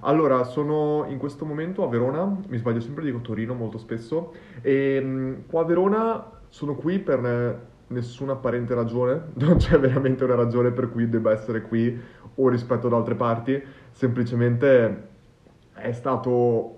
Allora, sono in questo momento a Verona, mi sbaglio sempre, dico Torino molto spesso, e mh, qua a Verona sono qui per nessuna apparente ragione, non c'è veramente una ragione per cui debba essere qui o rispetto ad altre parti, semplicemente è stato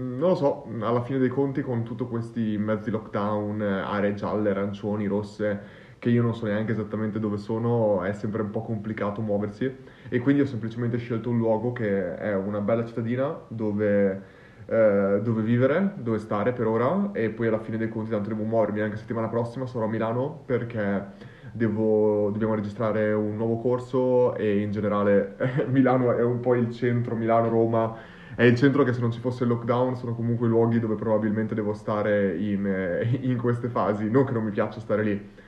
Mm, Non lo so, alla fine dei conti con tutti questi mezzi lockdown, eh, aree gialle, arancioni, rosse, che io non so neanche esattamente dove sono, è sempre un po' complicato muoversi. E quindi ho semplicemente scelto un luogo che è una bella cittadina dove, eh, dove vivere, dove stare per ora. E poi alla fine dei conti tanto devo muovermi, anche settimana prossima sarò a Milano perché devo- dobbiamo registrare un nuovo corso e in generale Milano è un po' il centro, Milano-Roma è il centro che se non ci fosse il lockdown sono comunque i luoghi dove probabilmente devo stare in, eh, in queste fasi, non che non mi piaccia stare lì.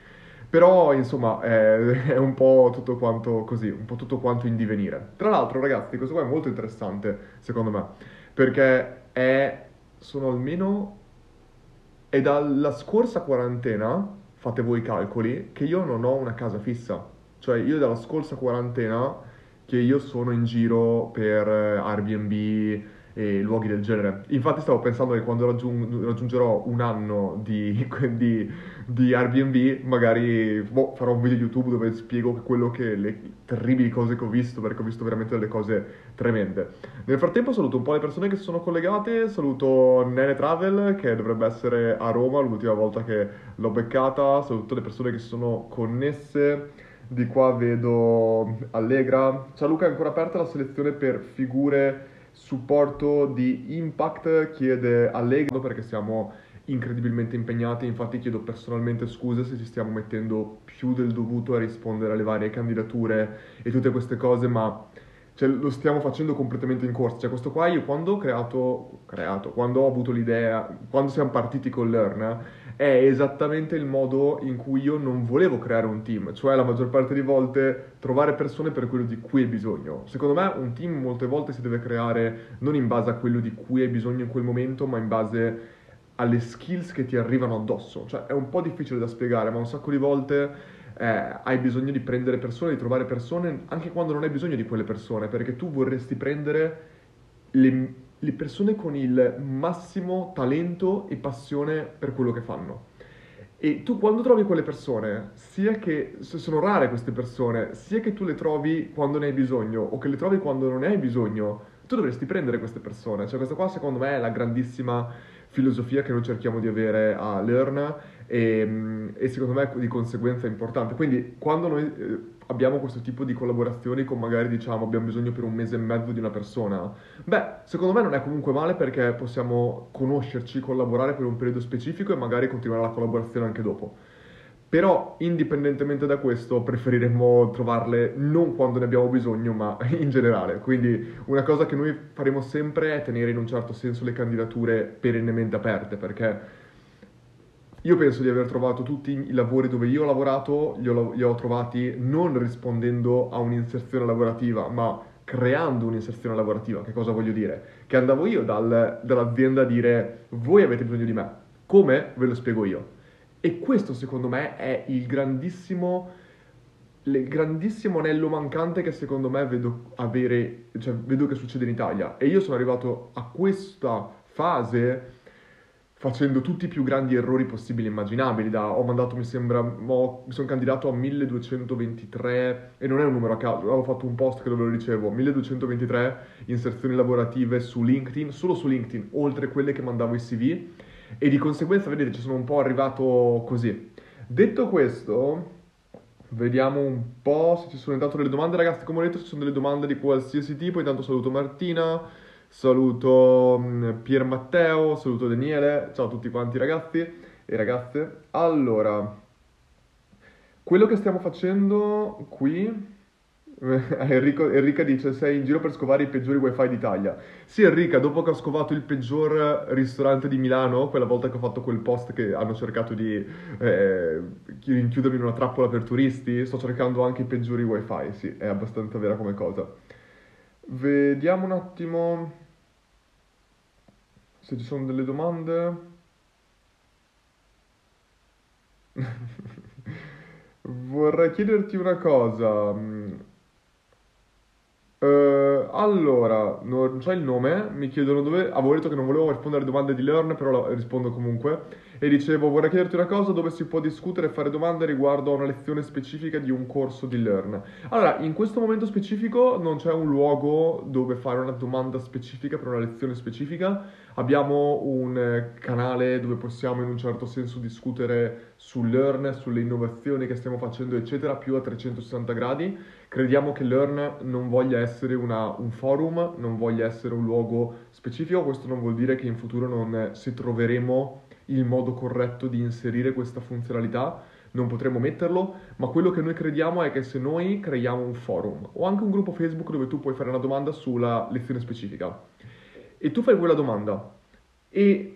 Però, insomma, è, è un po' tutto quanto così, un po' tutto quanto in divenire. Tra l'altro, ragazzi, questo qua è molto interessante, secondo me, perché è, sono almeno, è dalla scorsa quarantena, fate voi i calcoli, che io non ho una casa fissa. Cioè, io dalla scorsa quarantena che io sono in giro per eh, Airbnb e luoghi del genere. Infatti stavo pensando che quando raggiung- raggiungerò un anno di, di- di Airbnb, magari boh, farò un video YouTube dove spiego quello che, le terribili cose che ho visto, perché ho visto veramente delle cose tremende. Nel frattempo saluto un po' le persone che si sono collegate, saluto Nene Travel che dovrebbe essere a Roma l'ultima volta che l'ho beccata, saluto le persone che si sono connesse. Di qua vedo Allegra. Ciao Luca, è ancora aperta la selezione per figure supporto di Impact? Chiede Allegra perché siamo incredibilmente impegnati. Infatti chiedo personalmente scuse se ci stiamo mettendo più del dovuto a rispondere alle varie candidature e tutte queste cose, ma cioè, lo stiamo facendo completamente in corsa. Cioè, questo qua io quando ho creato, creato, quando ho avuto l'idea, quando siamo partiti con Learn, è esattamente il modo in cui io non volevo creare un team, cioè la maggior parte di volte trovare persone per quello di cui hai bisogno. Secondo me un team molte volte si deve creare non in base a quello di cui hai bisogno in quel momento, ma in base alle skills che ti arrivano addosso. Cioè è un po' difficile da spiegare, ma un sacco di volte eh, hai bisogno di prendere persone, di trovare persone, anche quando non hai bisogno di quelle persone, perché tu vorresti prendere le, le persone con il massimo talento e passione per quello che fanno. E tu quando trovi quelle persone, sia che sono rare queste persone, sia che tu le trovi quando ne hai bisogno o che le trovi quando non ne hai bisogno, tu dovresti prendere queste persone. Cioè questa qua secondo me è la grandissima filosofia che noi cerchiamo di avere a Learn e, mm, e secondo me di conseguenza è importante. Quindi quando noi eh, abbiamo questo tipo di collaborazioni con magari diciamo abbiamo bisogno per un mese e mezzo di una persona, beh, secondo me non è comunque male perché possiamo conoscerci, collaborare per un periodo specifico e magari continuare la collaborazione anche dopo. Però, indipendentemente da questo, preferiremmo trovarle non quando ne abbiamo bisogno, ma in generale. Quindi, una cosa che noi faremo sempre è tenere in un certo senso le candidature perennemente aperte, perché io penso di aver trovato tutti i lavori dove io ho lavorato, li ho, li ho trovati non rispondendo a un'inserzione lavorativa, ma creando un'inserzione lavorativa. Che cosa voglio dire? Che andavo io dal- dall'azienda a dire voi avete bisogno di me, come ve lo spiego io. E questo secondo me è il grandissimo, il grandissimo anello mancante che secondo me vedo avere, cioè vedo che succede in Italia. E io sono arrivato a questa fase facendo tutti i più grandi errori possibili e immaginabili. Da, ho mandato, mi sembra, ho- mi sono candidato a 1223 e non è un numero a caso, avevo fatto un post che dove lo dicevo, 1223 inserzioni lavorative su LinkedIn, solo su LinkedIn, oltre quelle che mandavo i CV e di conseguenza, vedete, ci sono un po' arrivato così. Detto questo, vediamo un po' se ci sono intanto delle domande, ragazzi, come ho detto ci sono delle domande di qualsiasi tipo, intanto saluto Martina, saluto mm, Pier Matteo, saluto Daniele, ciao a tutti quanti ragazzi e ragazze. Allora, quello che stiamo facendo qui... Enrico- Enrica dice sei in giro per scovare i peggiori wifi d'Italia. Sì, Enrica, dopo che ho scovato il peggior ristorante di Milano, quella volta che ho fatto quel post che hanno cercato di eh, rinchiudermi in una trappola per turisti, sto cercando anche i peggiori wifi. Sì, è abbastanza vera come cosa. Vediamo un attimo se ci sono delle domande. Vorrei chiederti una cosa. Eh, allora, non c'è il nome, mi chiedono dove... Avevo detto che non volevo rispondere alle domande di Learn, però la- rispondo comunque. E dicevo, vorrei chiederti una cosa dove si può discutere e fare domande riguardo a una lezione specifica di un corso di Learn. Allora, in questo momento specifico non c'è un luogo dove fare una domanda specifica per una lezione specifica. Abbiamo un eh, canale dove possiamo in un certo senso discutere su Learn, sulle innovazioni che stiamo facendo, eccetera, più a 360 gradi. Crediamo che Learn non voglia essere una- un forum, non voglia essere un luogo specifico, questo non vuol dire che in futuro non si troveremo il modo corretto di inserire questa funzionalità, non potremo metterlo, ma quello che noi crediamo è che se noi creiamo un forum o anche un gruppo Facebook dove tu puoi fare una domanda sulla lezione specifica e tu fai quella domanda e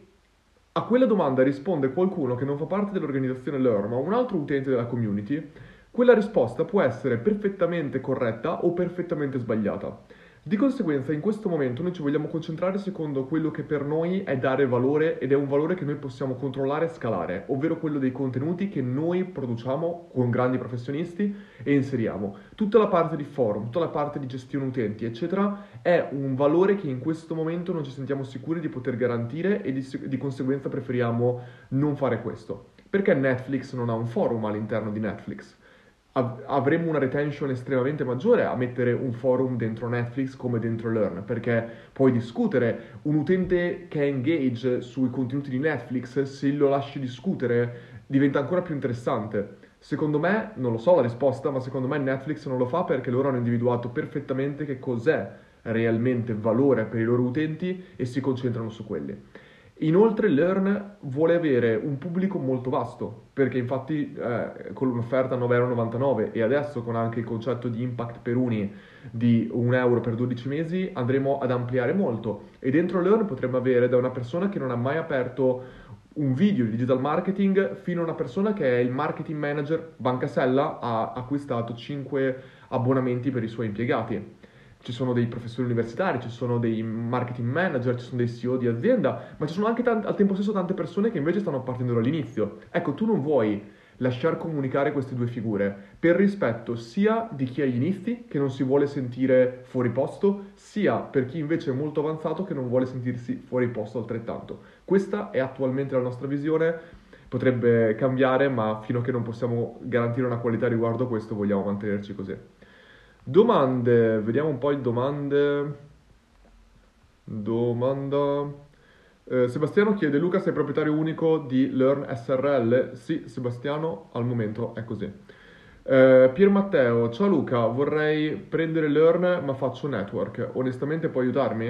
a quella domanda risponde qualcuno che non fa parte dell'organizzazione Learn, ma un altro utente della community, quella risposta può essere perfettamente corretta o perfettamente sbagliata. Di conseguenza, in questo momento noi ci vogliamo concentrare secondo quello che per noi è dare valore ed è un valore che noi possiamo controllare e scalare, ovvero quello dei contenuti che noi produciamo con grandi professionisti e inseriamo. Tutta la parte di forum, tutta la parte di gestione utenti, eccetera, è un valore che in questo momento non ci sentiamo sicuri di poter garantire e di, di conseguenza preferiamo non fare questo. Perché Netflix non ha un forum all'interno di Netflix? Av- avremmo una retention estremamente maggiore a mettere un forum dentro Netflix come dentro Learn, perché puoi discutere un utente che è engage sui contenuti di Netflix, se lo lasci discutere diventa ancora più interessante. Secondo me, non lo so la risposta, ma secondo me Netflix non lo fa perché loro hanno individuato perfettamente che cos'è realmente valore per i loro utenti e si concentrano su quelli. Inoltre Learn vuole avere un pubblico molto vasto, perché infatti eh, con un'offerta a 9,99€ e adesso con anche il concetto di impact per uni di 1 euro per 12 mesi andremo ad ampliare molto. E dentro Learn potremmo avere da una persona che non ha mai aperto un video di digital marketing fino a una persona che è il marketing manager Banca Sella ha acquistato 5 abbonamenti per i suoi impiegati ci sono dei professori universitari, ci sono dei marketing manager, ci sono dei CEO di azienda, ma ci sono anche tant- al tempo stesso tante persone che invece stanno partendo dall'inizio. Ecco, tu non vuoi lasciar comunicare queste due figure per rispetto sia di chi ha gli inizi, che non si vuole sentire fuori posto, sia per chi invece è molto avanzato che non vuole sentirsi fuori posto altrettanto. Questa è attualmente la nostra visione, potrebbe cambiare, ma fino a che non possiamo garantire una qualità riguardo a questo vogliamo mantenerci così. Domande, vediamo un po' le domande. Domanda. Eh, Sebastiano chiede: Luca, sei proprietario unico di Learn SRL? Sì, Sebastiano, al momento è così. Eh, Pier Matteo, ciao Luca, vorrei prendere Learn ma faccio network. Onestamente puoi aiutarmi?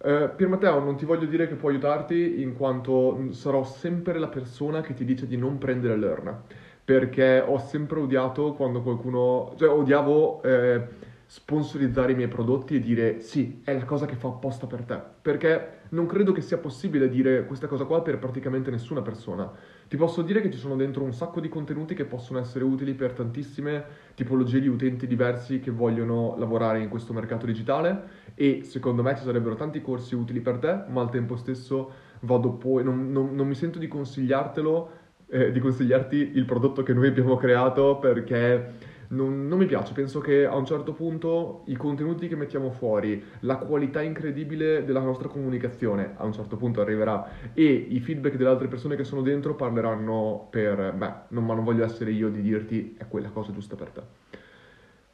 Eh, Pier Matteo, non ti voglio dire che può aiutarti in quanto sarò sempre la persona che ti dice di non prendere Learn perché ho sempre odiato quando qualcuno, cioè odiavo eh, sponsorizzare i miei prodotti e dire sì, è la cosa che fa apposta per te, perché non credo che sia possibile dire questa cosa qua per praticamente nessuna persona. Ti posso dire che ci sono dentro un sacco di contenuti che possono essere utili per tantissime tipologie di utenti diversi che vogliono lavorare in questo mercato digitale e secondo me ci sarebbero tanti corsi utili per te, ma al tempo stesso vado poi, non, non, non mi sento di consigliartelo eh, di consigliarti il prodotto che noi abbiamo creato perché non, non, mi piace, penso che a un certo punto i contenuti che mettiamo fuori, la qualità incredibile della nostra comunicazione a un certo punto arriverà e i feedback delle altre persone che sono dentro parleranno per me, non, ma non voglio essere io di dirti è quella cosa giusta per te.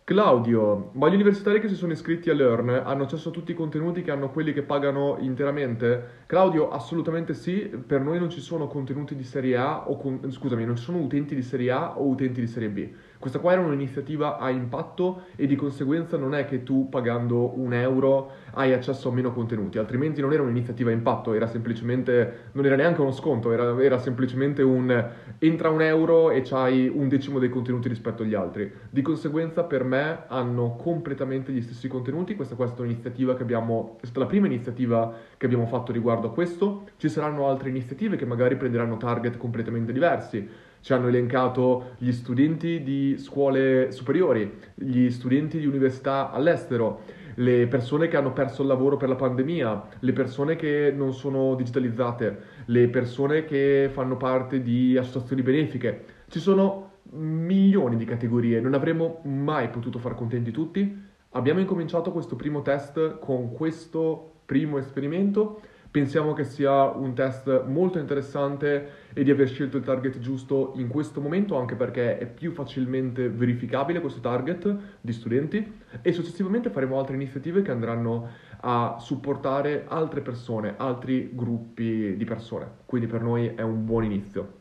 Claudio, ma gli universitari che si sono iscritti a Learn hanno accesso a tutti i contenuti che hanno quelli che pagano interamente? Claudio, assolutamente sì, per noi non ci sono contenuti di serie A o con... scusami, non ci sono utenti di serie A o utenti di serie B. Questa qua era un'iniziativa a impatto e di conseguenza non è che tu pagando un euro hai accesso a meno contenuti, altrimenti non era un'iniziativa a impatto, era semplicemente, non era neanche uno sconto, era, era semplicemente un entra un euro e c'hai un decimo dei contenuti rispetto agli altri. Di conseguenza per me hanno completamente gli stessi contenuti, questa, questa è un'iniziativa che abbiamo, è stata la prima iniziativa che abbiamo fatto riguardo a questo, ci saranno altre iniziative che magari prenderanno target completamente diversi ci hanno elencato gli studenti di scuole superiori, gli studenti di università all'estero, le persone che hanno perso il lavoro per la pandemia, le persone che non sono digitalizzate, le persone che fanno parte di associazioni benefiche. Ci sono milioni di categorie, non avremmo mai potuto far contenti tutti, Abbiamo incominciato questo primo test con questo primo esperimento. Pensiamo che sia un test molto interessante e di aver scelto il target giusto in questo momento, anche perché è più facilmente verificabile questo target di studenti e successivamente faremo altre iniziative che andranno a supportare altre persone, altri gruppi di persone. Quindi per noi è un buon inizio.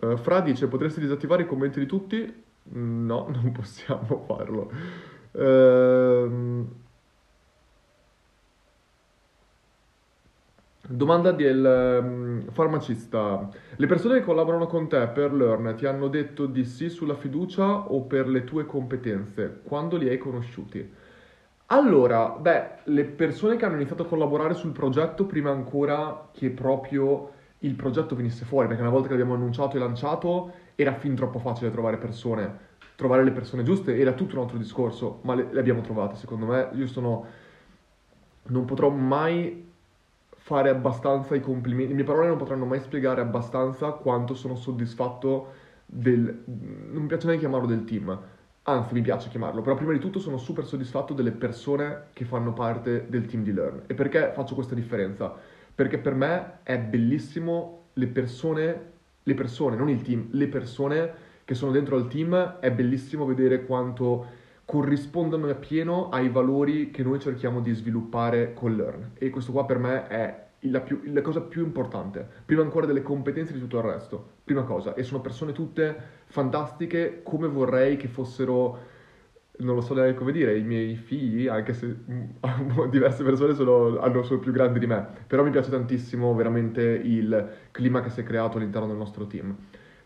Uh, Fra dice, potresti disattivare i commenti di tutti? No, non possiamo farlo. Uh, domanda del um, farmacista. Le persone che collaborano con te per Learn ti hanno detto di sì sulla fiducia o per le tue competenze? Quando li hai conosciuti? Allora, beh, le persone che hanno iniziato a collaborare sul progetto prima ancora che proprio il progetto venisse fuori, perché una volta che l'abbiamo annunciato e lanciato era fin troppo facile trovare persone. Trovare le persone giuste era tutto un altro discorso, ma le, le abbiamo trovate, secondo me. Io sono... Non potrò mai fare abbastanza i complimenti, le mie parole non potranno mai spiegare abbastanza quanto sono soddisfatto del... non mi piace neanche chiamarlo del team, anzi mi piace chiamarlo, però prima di tutto sono super soddisfatto delle persone che fanno parte del team di Learn. E perché faccio questa differenza? Perché per me è bellissimo le persone, le persone, non il team, le persone che sono dentro al team, è bellissimo vedere quanto corrispondono appieno ai valori che noi cerchiamo di sviluppare con Learn. E questo qua per me è la, più, la, cosa più importante, prima ancora delle competenze di tutto il resto. Prima cosa, e sono persone tutte fantastiche come vorrei che fossero non lo so neanche come dire, i miei figli, anche se mm, diverse persone sono, hanno, sono più grandi di me, però mi piace tantissimo veramente il clima che si è creato all'interno del nostro team.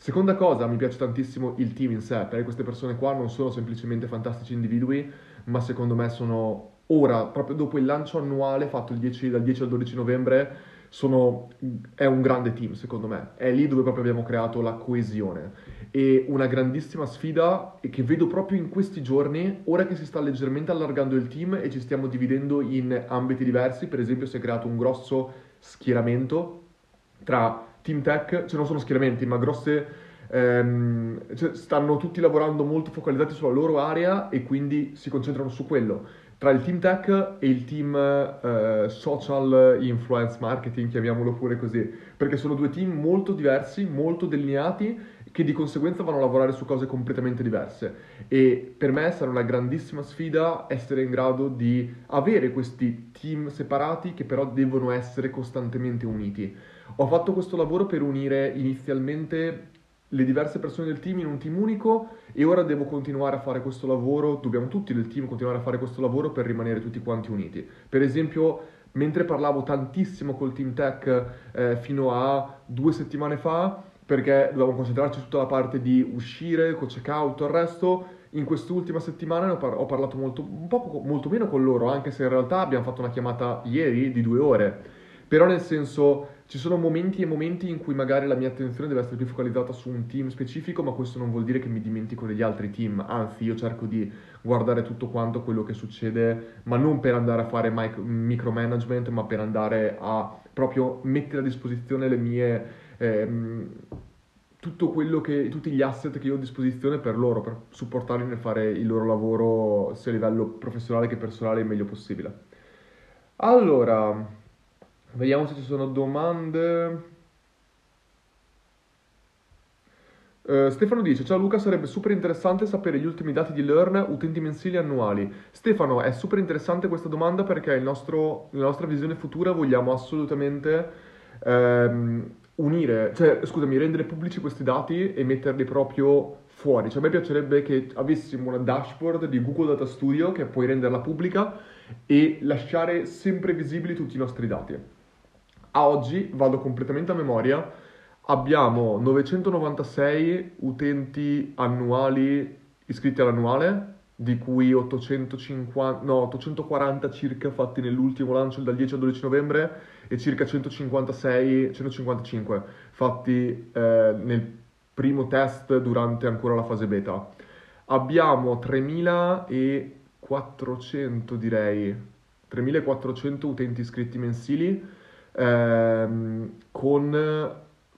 Seconda cosa, mi piace tantissimo il team in sé, perché queste persone qua non sono semplicemente fantastici individui, ma secondo me sono ora, proprio dopo il lancio annuale fatto 10, dal 10 al 12 novembre, sono, è un grande team secondo me, è lì dove proprio abbiamo creato la coesione. E una grandissima sfida che vedo proprio in questi giorni, ora che si sta leggermente allargando il team e ci stiamo dividendo in ambiti diversi, per esempio si è creato un grosso schieramento tra team tech, cioè non sono schieramenti ma grosse... Ehm, cioè stanno tutti lavorando molto focalizzati sulla loro area e quindi si concentrano su quello tra il team tech e il team eh, social influence marketing, chiamiamolo pure così, perché sono due team molto diversi, molto delineati, che di conseguenza vanno a lavorare su cose completamente diverse. E per me sarà una grandissima sfida essere in grado di avere questi team separati che però devono essere costantemente uniti. Ho fatto questo lavoro per unire inizialmente le diverse persone del team in un team unico e ora devo continuare a fare questo lavoro, dobbiamo tutti del team continuare a fare questo lavoro per rimanere tutti quanti uniti. Per esempio, mentre parlavo tantissimo col team tech eh, fino a due settimane fa, perché dovevamo concentrarci su tutta la parte di uscire, col checkout, il resto, in quest'ultima settimana ho, par- ho parlato molto, molto meno con loro, anche se in realtà abbiamo fatto una chiamata ieri di due ore. Però nel senso ci sono momenti e momenti in cui magari la mia attenzione deve essere più focalizzata su un team specifico, ma questo non vuol dire che mi dimentico degli altri team, anzi io cerco di guardare tutto quanto quello che succede, ma non per andare a fare mic- micromanagement, ma per andare a proprio mettere a disposizione le mie... Ehm, tutto quello che, tutti gli asset che io ho a disposizione per loro, per supportarli nel fare il loro lavoro sia a livello professionale che personale il meglio possibile. Allora, Vediamo se ci sono domande. Uh, Stefano dice: Ciao Luca, sarebbe super interessante sapere gli ultimi dati di Learn, utenti mensili e annuali. Stefano, è super interessante questa domanda perché nostro, nella nostra visione futura vogliamo assolutamente ehm, unire, cioè scusami, rendere pubblici questi dati e metterli proprio fuori. Cioè, a me piacerebbe che avessimo una dashboard di Google Data Studio che puoi renderla pubblica e lasciare sempre visibili tutti i nostri dati. A oggi, vado completamente a memoria, abbiamo 996 utenti annuali iscritti all'annuale, di cui 850, no, 840 circa fatti nell'ultimo lancio dal 10 al 12 novembre e circa 156, 155 fatti eh, nel primo test durante ancora la fase beta. Abbiamo 3400 direi, 3400 utenti iscritti mensili ehm, con,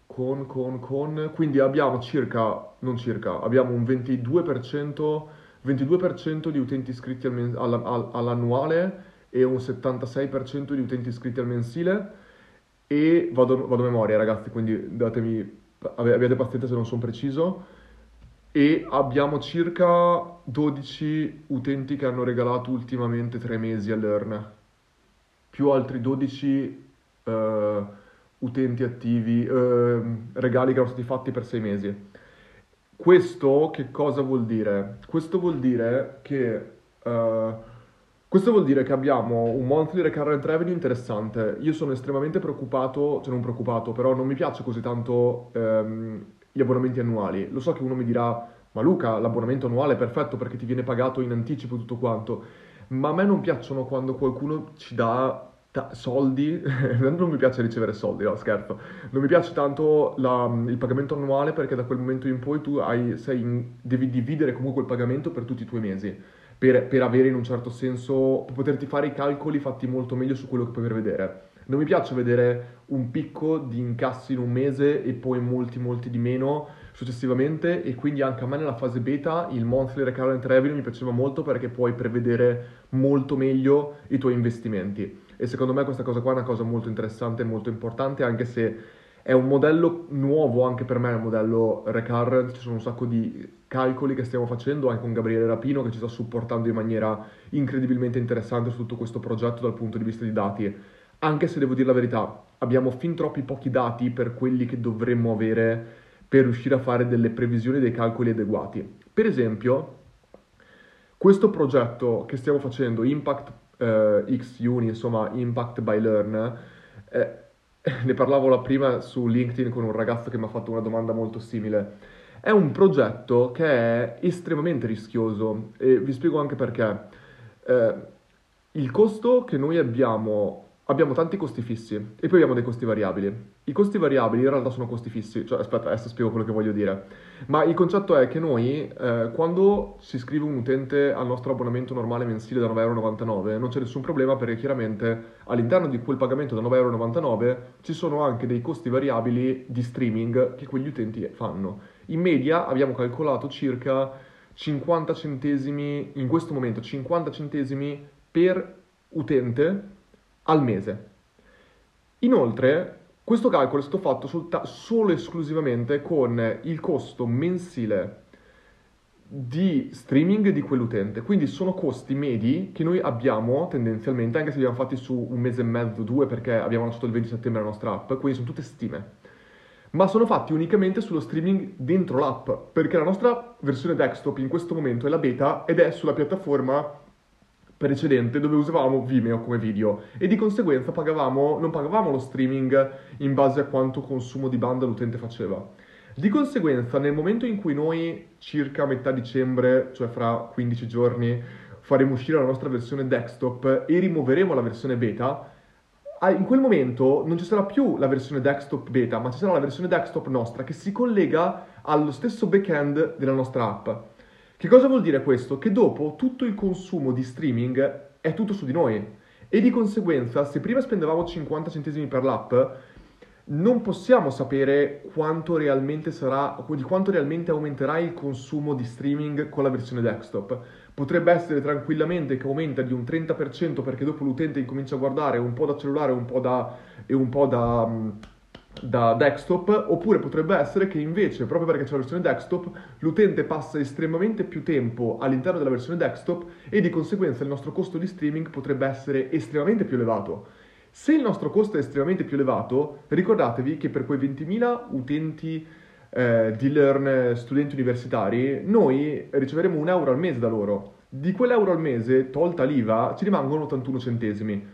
con, con, con, quindi abbiamo circa, non circa, abbiamo un 22%, 22% di utenti iscritti al men- alla- all- all'annuale e un 76% di utenti iscritti al mensile. E vado, vado a memoria ragazzi, quindi datemi, abbi- abbiate pazienza se non sono preciso. E abbiamo circa 12 utenti che hanno regalato ultimamente 3 mesi all'Earn, più altri 12 eh, utenti attivi, eh, regali che erano stati fatti per 6 mesi. Questo che cosa vuol dire? Questo vuol dire che, eh, questo vuol dire che abbiamo un monthly recurrent revenue interessante. Io sono estremamente preoccupato, cioè non preoccupato, però non mi piace così tanto ehm, gli abbonamenti annuali. Lo so che uno mi dirà, ma Luca, l'abbonamento annuale è perfetto perché ti viene pagato in anticipo tutto quanto, ma a me non piacciono quando qualcuno ci dà ta- soldi, non mi piace ricevere soldi, no scherzo, non mi piace tanto la- il pagamento annuale perché da quel momento in poi tu hai- in- devi dividere comunque il pagamento per tutti i tuoi mesi. Per, per avere in un certo senso, poterti fare i calcoli fatti molto meglio su quello che puoi prevedere. Non mi piace vedere un picco di incassi in un mese e poi molti, molti di meno successivamente e quindi anche a me nella fase beta il monthly recurrent revenue mi piaceva molto perché puoi prevedere molto meglio i tuoi investimenti e secondo me questa cosa qua è una cosa molto interessante e molto importante anche se è un modello nuovo anche per me, è un modello recurrent, ci sono un sacco di calcoli che stiamo facendo anche con Gabriele Rapino che ci sta supportando in maniera incredibilmente interessante su tutto questo progetto dal punto di vista di dati. Anche se devo dire la verità, abbiamo fin troppi pochi dati per quelli che dovremmo avere per riuscire a fare delle previsioni dei calcoli adeguati. Per esempio, questo progetto che stiamo facendo, Impact eh, X Uni, insomma Impact by Learn, eh, ne parlavo la prima su LinkedIn con un ragazzo che mi ha fatto una domanda molto simile. È un progetto che è estremamente rischioso e vi spiego anche perché. Eh, il costo che noi abbiamo abbiamo tanti costi fissi e poi abbiamo dei costi variabili. I costi variabili in realtà sono costi fissi, cioè aspetta, adesso spiego quello che voglio dire. Ma il concetto è che noi, eh, quando si iscrive un utente al nostro abbonamento normale mensile da 9,99€, non c'è nessun problema perché chiaramente all'interno di quel pagamento da 9,99€ ci sono anche dei costi variabili di streaming che quegli utenti fanno. In media abbiamo calcolato circa 50 centesimi, in questo momento 50 centesimi per utente al mese. Inoltre, questo calcolo è stato fatto solta- solo e esclusivamente con il costo mensile di streaming di quell'utente. Quindi sono costi medi che noi abbiamo tendenzialmente, anche se li abbiamo fatti su un mese e mezzo, due, perché abbiamo lanciato il 20 settembre la nostra app, quindi sono tutte stime. Ma sono fatti unicamente sullo streaming dentro l'app, perché la nostra versione desktop in questo momento è la beta ed è sulla piattaforma precedente dove usavamo Vimeo come video e di conseguenza pagavamo, non pagavamo lo streaming in base a quanto consumo di banda l'utente faceva. Di conseguenza, nel momento in cui noi, circa a metà dicembre, cioè fra 15 giorni, faremo uscire la nostra versione desktop e rimuoveremo la versione beta, in quel momento non ci sarà più la versione desktop beta, ma ci sarà la versione desktop nostra che si collega allo stesso backend della nostra app. Che cosa vuol dire questo? Che dopo tutto il consumo di streaming è tutto su di noi e di conseguenza se prima spendevamo 50 centesimi per l'app non possiamo sapere quanto realmente sarà, di quanto realmente aumenterà il consumo di streaming con la versione desktop. Potrebbe essere tranquillamente che aumenta di un 30% perché dopo l'utente incomincia a guardare un po' da cellulare un po da, e un po' da, da desktop, oppure potrebbe essere che invece, proprio perché c'è la versione desktop, l'utente passa estremamente più tempo all'interno della versione desktop e di conseguenza il nostro costo di streaming potrebbe essere estremamente più elevato. Se il nostro costo è estremamente più elevato, ricordatevi che per quei 20.000 utenti eh, di Learn studenti universitari, noi riceveremo un euro al mese da loro. Di quell'euro al mese, tolta l'IVA, ci rimangono 81 centesimi.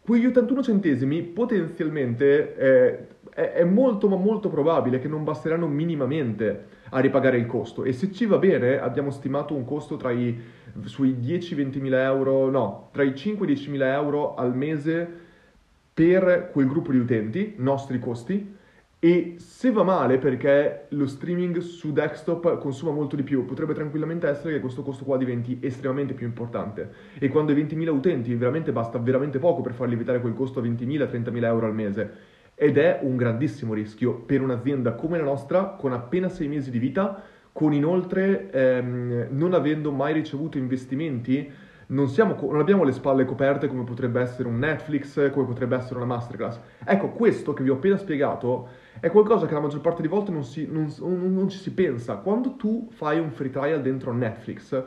Quegli 81 centesimi potenzialmente eh, è, molto ma molto probabile che non basteranno minimamente a ripagare il costo e se ci va bene abbiamo stimato un costo tra i sui 10-20 mila euro, no, tra i 5 e 10 mila euro al mese per quel gruppo di utenti, nostri costi, e se va male perché lo streaming su desktop consuma molto di più, potrebbe tranquillamente essere che questo costo qua diventi estremamente più importante. E quando hai 20.000 utenti veramente basta veramente poco per far lievitare quel costo a 20.000-30.000 euro al mese. Ed è un grandissimo rischio per un'azienda come la nostra, con appena 6 mesi di vita, con inoltre ehm, non avendo mai ricevuto investimenti, non, siamo, non, abbiamo le spalle coperte come potrebbe essere un Netflix, come potrebbe essere una masterclass. Ecco, questo che vi ho appena spiegato è qualcosa che la maggior parte di volte non, si, non, non ci si pensa. Quando tu fai un free trial dentro Netflix,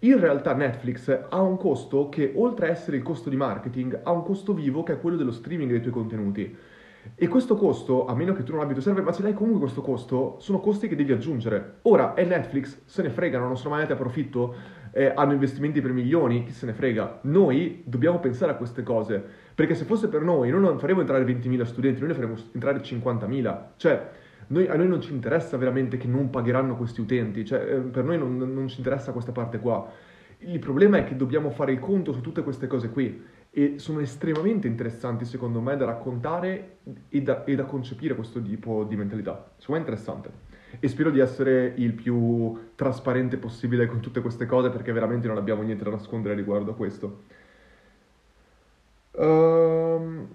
in realtà Netflix ha un costo che, oltre a essere il costo di marketing, ha un costo vivo che è quello dello streaming dei tuoi contenuti. E questo costo, a meno che tu non abbia il server, ma se l'hai comunque questo costo, sono costi che devi aggiungere. Ora, è Netflix, se ne fregano, non sono mai andati a profitto, eh, hanno investimenti per milioni, chi se ne frega. Noi dobbiamo pensare a queste cose, perché se fosse per noi, noi non faremo entrare 20.000 studenti, noi ne faremo entrare 50.000. Cioè, noi, a noi non ci interessa veramente che non pagheranno questi utenti, cioè eh, per noi non, non ci interessa questa parte qua. Il problema è che dobbiamo fare il conto su tutte queste cose qui e sono estremamente interessanti secondo me da raccontare e da, e da concepire questo tipo di mentalità. Secondo me è interessante e spero di essere il più trasparente possibile con tutte queste cose perché veramente non abbiamo niente da nascondere riguardo a questo. Um,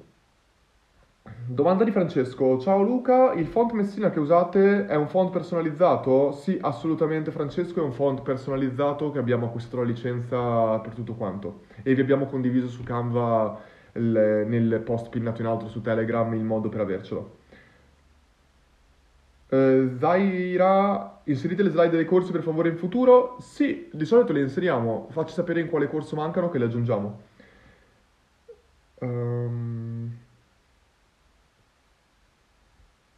Domanda di Francesco. Ciao Luca, il font Messina che usate è un font personalizzato? Sì, assolutamente Francesco, è un font personalizzato che abbiamo acquistato la licenza per tutto quanto e vi abbiamo condiviso su Canva il, nel post pinnato in alto su Telegram il modo per avercelo. Uh, Zaira, inserite le slide dei corsi per favore in futuro? Sì, di solito le inseriamo, facci sapere in quale corso mancano che le aggiungiamo. Um...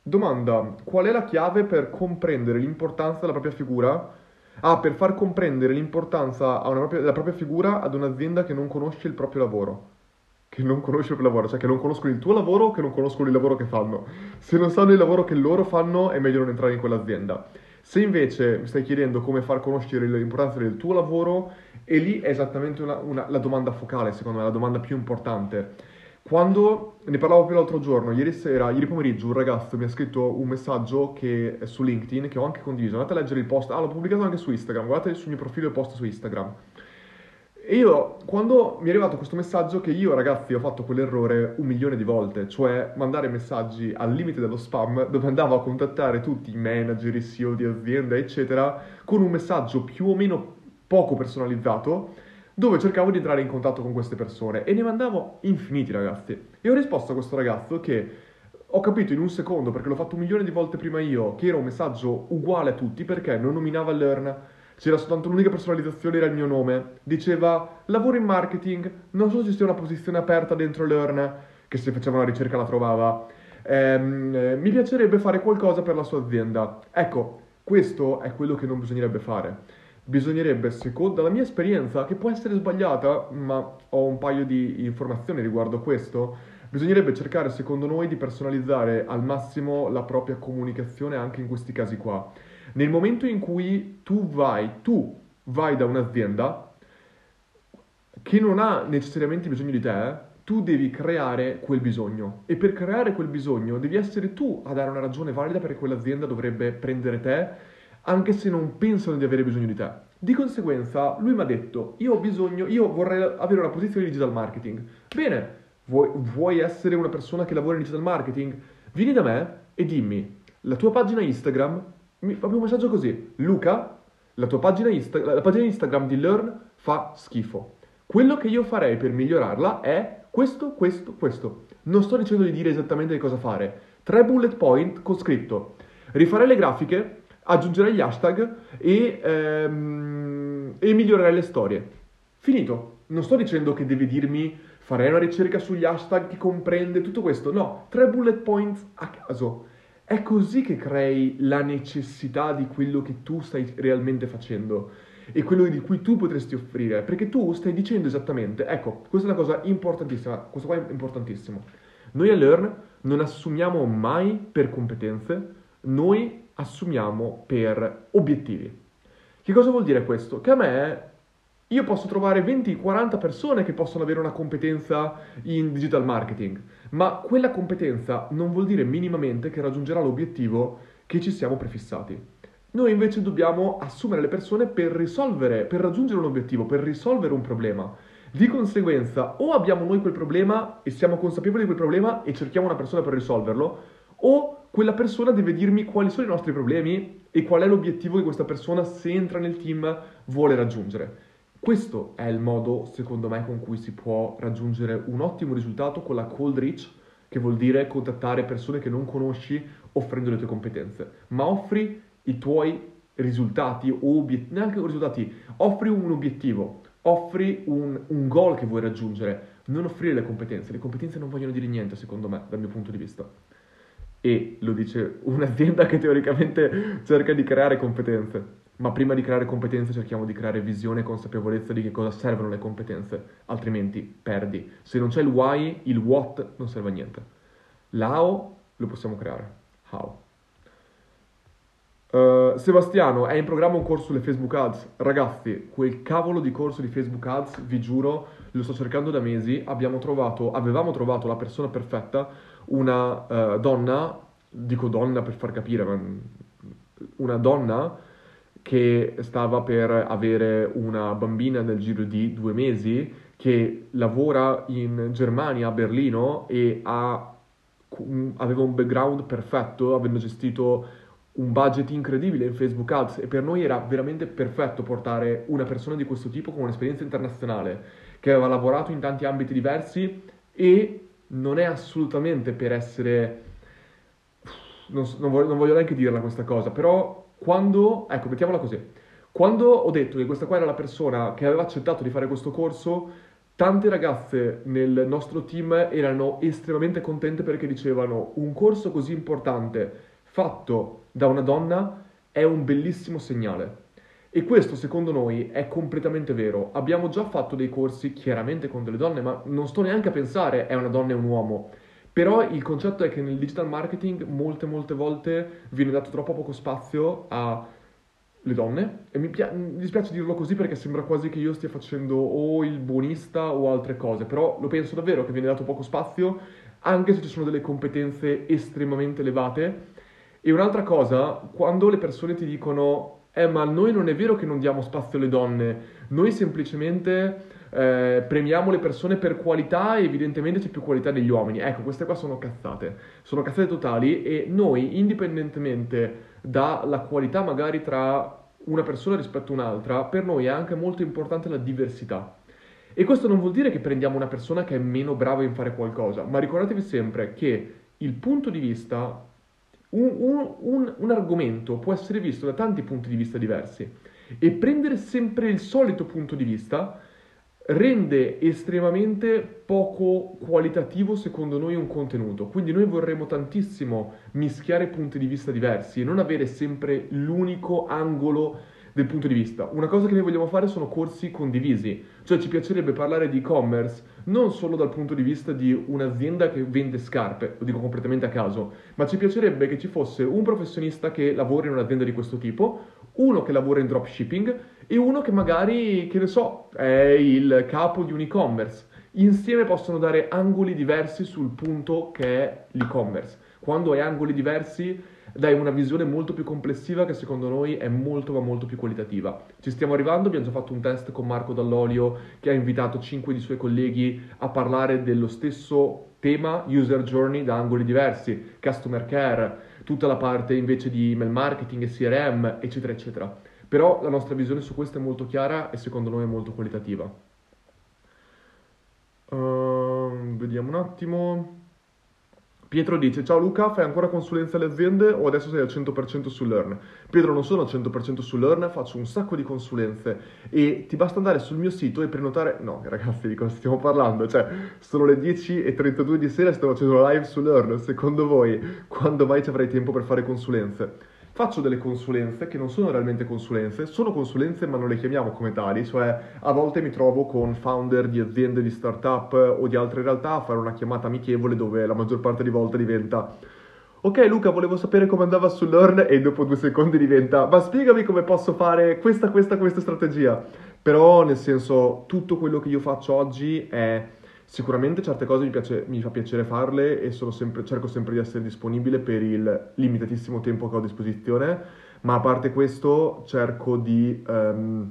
Domanda, qual è la chiave per comprendere l'importanza della propria figura? Ah, per far comprendere l'importanza propria, della propria figura ad un'azienda che non conosce il proprio lavoro. Che non conosce il proprio lavoro, cioè che non conoscono il tuo lavoro o che non conoscono il lavoro che fanno. Se non sanno il lavoro che loro fanno, è meglio non entrare in quell'azienda. Se invece mi stai chiedendo come far conoscere l'importanza del tuo lavoro, e lì è esattamente una, una, la domanda focale, secondo me, la domanda più importante quando ne parlavo più l'altro giorno, ieri sera, ieri pomeriggio, un ragazzo mi ha scritto un messaggio che, su LinkedIn che ho anche condiviso. Andate a leggere il post, ah, l'ho pubblicato anche su Instagram. Guardate sul mio profilo il post su Instagram. E io, quando mi è arrivato questo messaggio, che io ragazzi ho fatto quell'errore un milione di volte, cioè mandare messaggi al limite dello spam, dove andavo a contattare tutti i manager, i CEO di azienda, eccetera, con un messaggio più o meno poco personalizzato dove cercavo di entrare in contatto con queste persone e ne mandavo infiniti ragazzi. E ho risposto a questo ragazzo che ho capito in un secondo, perché l'ho fatto un milione di volte prima io, che era un messaggio uguale a tutti perché non nominava Learn, c'era soltanto l'unica personalizzazione, era il mio nome. Diceva lavoro in marketing, non so se c'è una posizione aperta dentro Learn, che se faceva una ricerca la trovava. Ehm, eh, mi piacerebbe fare qualcosa per la sua azienda. Ecco, questo è quello che non bisognerebbe fare bisognerebbe, secondo la mia esperienza, che può essere sbagliata, ma ho un paio di informazioni riguardo questo, bisognerebbe cercare, secondo noi, di personalizzare al massimo la propria comunicazione anche in questi casi qua. Nel momento in cui tu vai, tu vai da un'azienda che non ha necessariamente bisogno di te, tu devi creare quel bisogno e per creare quel bisogno devi essere tu a dare una ragione valida perché quell'azienda dovrebbe prendere te anche se non pensano di avere bisogno di te. Di conseguenza, lui mi ha detto, io ho bisogno, io vorrei avere una posizione di digital marketing. Bene, vuoi, vuoi essere una persona che lavora in digital marketing? Vieni da me e dimmi, la tua pagina Instagram, mi fa un messaggio così, Luca, la tua pagina, Insta, la pagina Instagram di Learn fa schifo. Quello che io farei per migliorarla è questo, questo, questo. Non sto dicendo di dire esattamente cosa fare. Tre bullet point con scritto. Rifare le grafiche, aggiungerai gli hashtag e, ehm, e migliorerai le storie. Finito. Non sto dicendo che devi dirmi farei una ricerca sugli hashtag che comprende tutto questo. No, tre bullet points a caso. È così che crei la necessità di quello che tu stai realmente facendo e quello di cui tu potresti offrire, perché tu stai dicendo esattamente, ecco, questa è una cosa importantissima, questo qua è importantissimo. Noi a Learn non assumiamo mai per competenze, noi assumiamo per obiettivi. Che cosa vuol dire questo? Che a me io posso trovare 20-40 persone che possono avere una competenza in digital marketing, ma quella competenza non vuol dire minimamente che raggiungerà l'obiettivo che ci siamo prefissati. Noi invece dobbiamo assumere le persone per risolvere, per raggiungere un obiettivo, per risolvere un problema. Di conseguenza, o abbiamo noi quel problema e siamo consapevoli di quel problema e cerchiamo una persona per risolverlo, o quella persona deve dirmi quali sono i nostri problemi e qual è l'obiettivo che questa persona, se entra nel team, vuole raggiungere. Questo è il modo, secondo me, con cui si può raggiungere un ottimo risultato con la cold reach, che vuol dire contattare persone che non conosci offrendo le tue competenze, ma offri i tuoi risultati o obiettivi, neanche risultati, offri un obiettivo, offri un, un goal che vuoi raggiungere, non offrire le competenze. Le competenze non vogliono dire niente, secondo me, dal mio punto di vista. E lo dice un'azienda che teoricamente cerca di creare competenze. Ma prima di creare competenze cerchiamo di creare visione e consapevolezza di che cosa servono le competenze, altrimenti perdi. Se non c'è il why, il what non serve a niente. L'how lo possiamo creare. How? Uh, Sebastiano, è in programma un corso sulle Facebook Ads. Ragazzi, quel cavolo di corso di Facebook Ads, vi giuro, lo sto cercando da mesi. Abbiamo trovato, avevamo trovato la persona perfetta, una uh, donna, dico donna per far capire, ma una donna che stava per avere una bambina nel giro di due mesi, che lavora in Germania, a Berlino, e ha, aveva un background perfetto, avendo gestito un budget incredibile in Facebook Ads e per noi era veramente perfetto portare una persona di questo tipo con un'esperienza internazionale che aveva lavorato in tanti ambiti diversi e non è assolutamente per essere... Non, non, voglio, non voglio neanche dirla questa cosa, però quando... Ecco, mettiamola così. Quando ho detto che questa qua era la persona che aveva accettato di fare questo corso, tante ragazze nel nostro team erano estremamente contente perché dicevano un corso così importante fatto da una donna è un bellissimo segnale. E questo secondo noi è completamente vero. Abbiamo già fatto dei corsi chiaramente con delle donne, ma non sto neanche a pensare è una donna e un uomo. Però il concetto è che nel digital marketing molte molte volte viene dato troppo poco spazio alle donne e mi, pia- mi, dispiace dirlo così perché sembra quasi che io stia facendo o il buonista o altre cose, però lo penso davvero che viene dato poco spazio anche se ci sono delle competenze estremamente elevate e un'altra cosa, quando le persone ti dicono, eh ma noi non è vero che non diamo spazio alle donne, noi semplicemente eh, premiamo le persone per qualità e evidentemente c'è più qualità negli uomini. Ecco, queste qua sono cazzate, sono cazzate totali e noi, indipendentemente dalla qualità magari tra una persona rispetto a un'altra, per noi è anche molto importante la diversità. E questo non vuol dire che prendiamo una persona che è meno brava in fare qualcosa, ma ricordatevi sempre che il punto di vista un, un, un, un argomento può essere visto da tanti punti di vista diversi e prendere sempre il solito punto di vista rende estremamente poco qualitativo secondo noi un contenuto. Quindi noi vorremmo tantissimo mischiare punti di vista diversi e non avere sempre l'unico angolo del punto di vista. Una cosa che noi vogliamo fare sono corsi condivisi, cioè ci piacerebbe parlare di e-commerce non solo dal punto di vista di un'azienda che vende scarpe, lo dico completamente a caso, ma ci piacerebbe che ci fosse un professionista che lavora in un'azienda di questo tipo, uno che lavora in dropshipping e uno che magari, che ne so, è il capo di un e-commerce. Insieme possono dare angoli diversi sul punto che è l'e-commerce. Quando hai angoli diversi dai una visione molto più complessiva che secondo noi è molto ma molto più qualitativa. Ci stiamo arrivando, abbiamo già fatto un test con Marco Dall'Olio che ha invitato 5 di suoi colleghi a parlare dello stesso tema user journey da angoli diversi, customer care, tutta la parte invece di email marketing e CRM, eccetera, eccetera. Però la nostra visione su questo è molto chiara e secondo noi è molto qualitativa. Uh, vediamo un attimo. Pietro dice, ciao Luca, fai ancora consulenza alle aziende o adesso sei al 100% su Learn? Pietro, non sono al 100% su Learn, faccio un sacco di consulenze e ti basta andare sul mio sito e prenotare... No, ragazzi, di cosa stiamo parlando? Cioè, sono le 10.32 di sera e sto facendo una live su Learn. Secondo voi, quando mai ci avrai tempo per fare consulenze? Faccio delle consulenze che non sono realmente consulenze, sono consulenze ma non le chiamiamo come tali, cioè a volte mi trovo con founder di aziende di startup o di altre realtà a fare una chiamata amichevole dove la maggior parte di volte diventa Ok Luca, volevo sapere come andava su Learn e dopo due secondi diventa ma spiegami come posso fare questa, questa, questa strategia. Però nel senso tutto quello che io faccio oggi è Sicuramente certe cose mi, piace, mi fa piacere farle e sempre, cerco sempre di essere disponibile per il limitatissimo tempo che ho a disposizione, ma a parte questo cerco di um,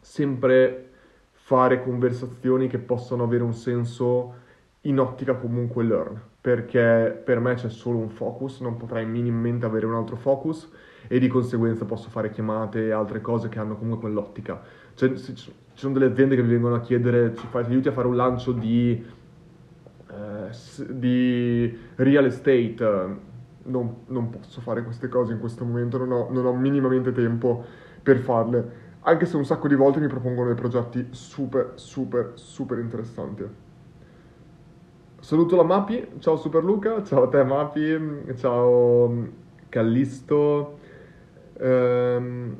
sempre fare conversazioni che possano avere un senso in ottica comunque learn, perché per me c'è solo un focus, non potrei minimamente avere un altro focus e di conseguenza posso fare chiamate e altre cose che hanno comunque quell'ottica. Cioè, ci sono delle aziende che mi vengono a chiedere, ci fai, ti aiuti a fare un lancio di, eh, di real estate, non, non, posso fare queste cose in questo momento, non ho, non ho minimamente tempo per farle anche se un sacco di volte mi propongono dei progetti super, super, super interessanti. Saluto la Mapi, ciao Super Luca, ciao a te Mapi, ciao Callisto. Ehm,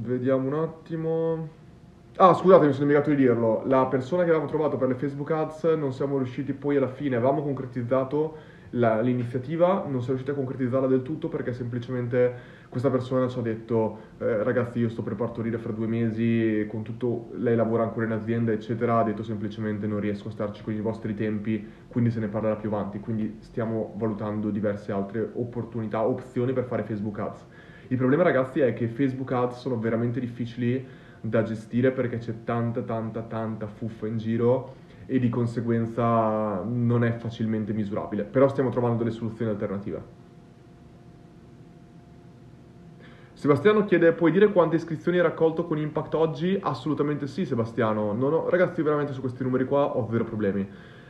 vediamo un attimo. Ah, scusate, mi sono dimenticato di dirlo. La persona che avevamo trovato per le Facebook Ads non siamo riusciti poi alla fine, avevamo concretizzato la, l'iniziativa, non siamo riusciti a concretizzarla del tutto perché semplicemente questa persona ci ha detto eh, ragazzi io sto per partorire fra due mesi, con tutto, lei lavora ancora in azienda eccetera, ha detto semplicemente non riesco a starci con i vostri tempi, quindi se ne parlerà più avanti, quindi stiamo valutando diverse altre opportunità, opzioni per fare Facebook Ads. Il problema ragazzi è che Facebook Ads sono veramente difficili da gestire perché c'è tanta tanta tanta fuffa in giro e di conseguenza non è facilmente misurabile, però stiamo trovando delle soluzioni alternative. Sebastiano chiede, puoi dire quante iscrizioni hai raccolto con Impact oggi? Assolutamente sì, Sebastiano. Ho, ragazzi, veramente su questi numeri qua ho vero problemi.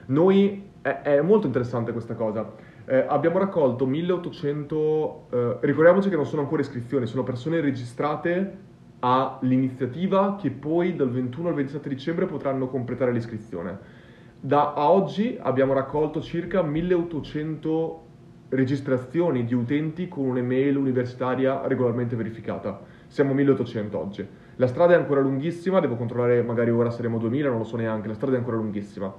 Noi, è, è molto interessante questa cosa. Eh, abbiamo raccolto 1800, eh, ricordiamoci che non sono ancora iscrizioni, sono persone registrate all'iniziativa che poi dal 21 al 27 dicembre potranno completare l'iscrizione. Da a oggi abbiamo raccolto circa 1800 registrazioni di utenti con un'email universitaria regolarmente verificata. Siamo 1800 oggi. La strada è ancora lunghissima, devo controllare, magari ora saremo 2000, non lo so neanche, la strada è ancora lunghissima.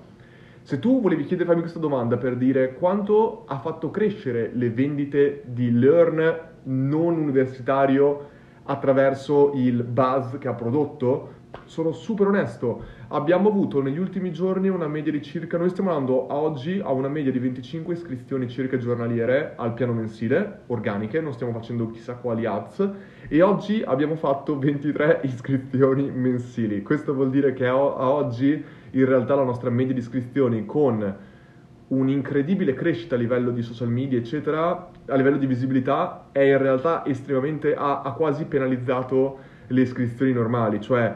Se tu volevi chiedermi questa domanda per dire quanto ha fatto crescere le vendite di Learn non universitario attraverso il buzz che ha prodotto, sono super onesto. Abbiamo avuto negli ultimi giorni una media di circa, noi stiamo andando a oggi a una media di 25 iscrizioni circa giornaliere al piano mensile, organiche, non stiamo facendo chissà quali ads, e oggi abbiamo fatto 23 iscrizioni mensili. Questo vuol dire che a, oggi in realtà la nostra media di iscrizioni con un'incredibile crescita a livello di social media, eccetera, a livello di visibilità, è in realtà estremamente, ha, ha quasi penalizzato le iscrizioni normali, cioè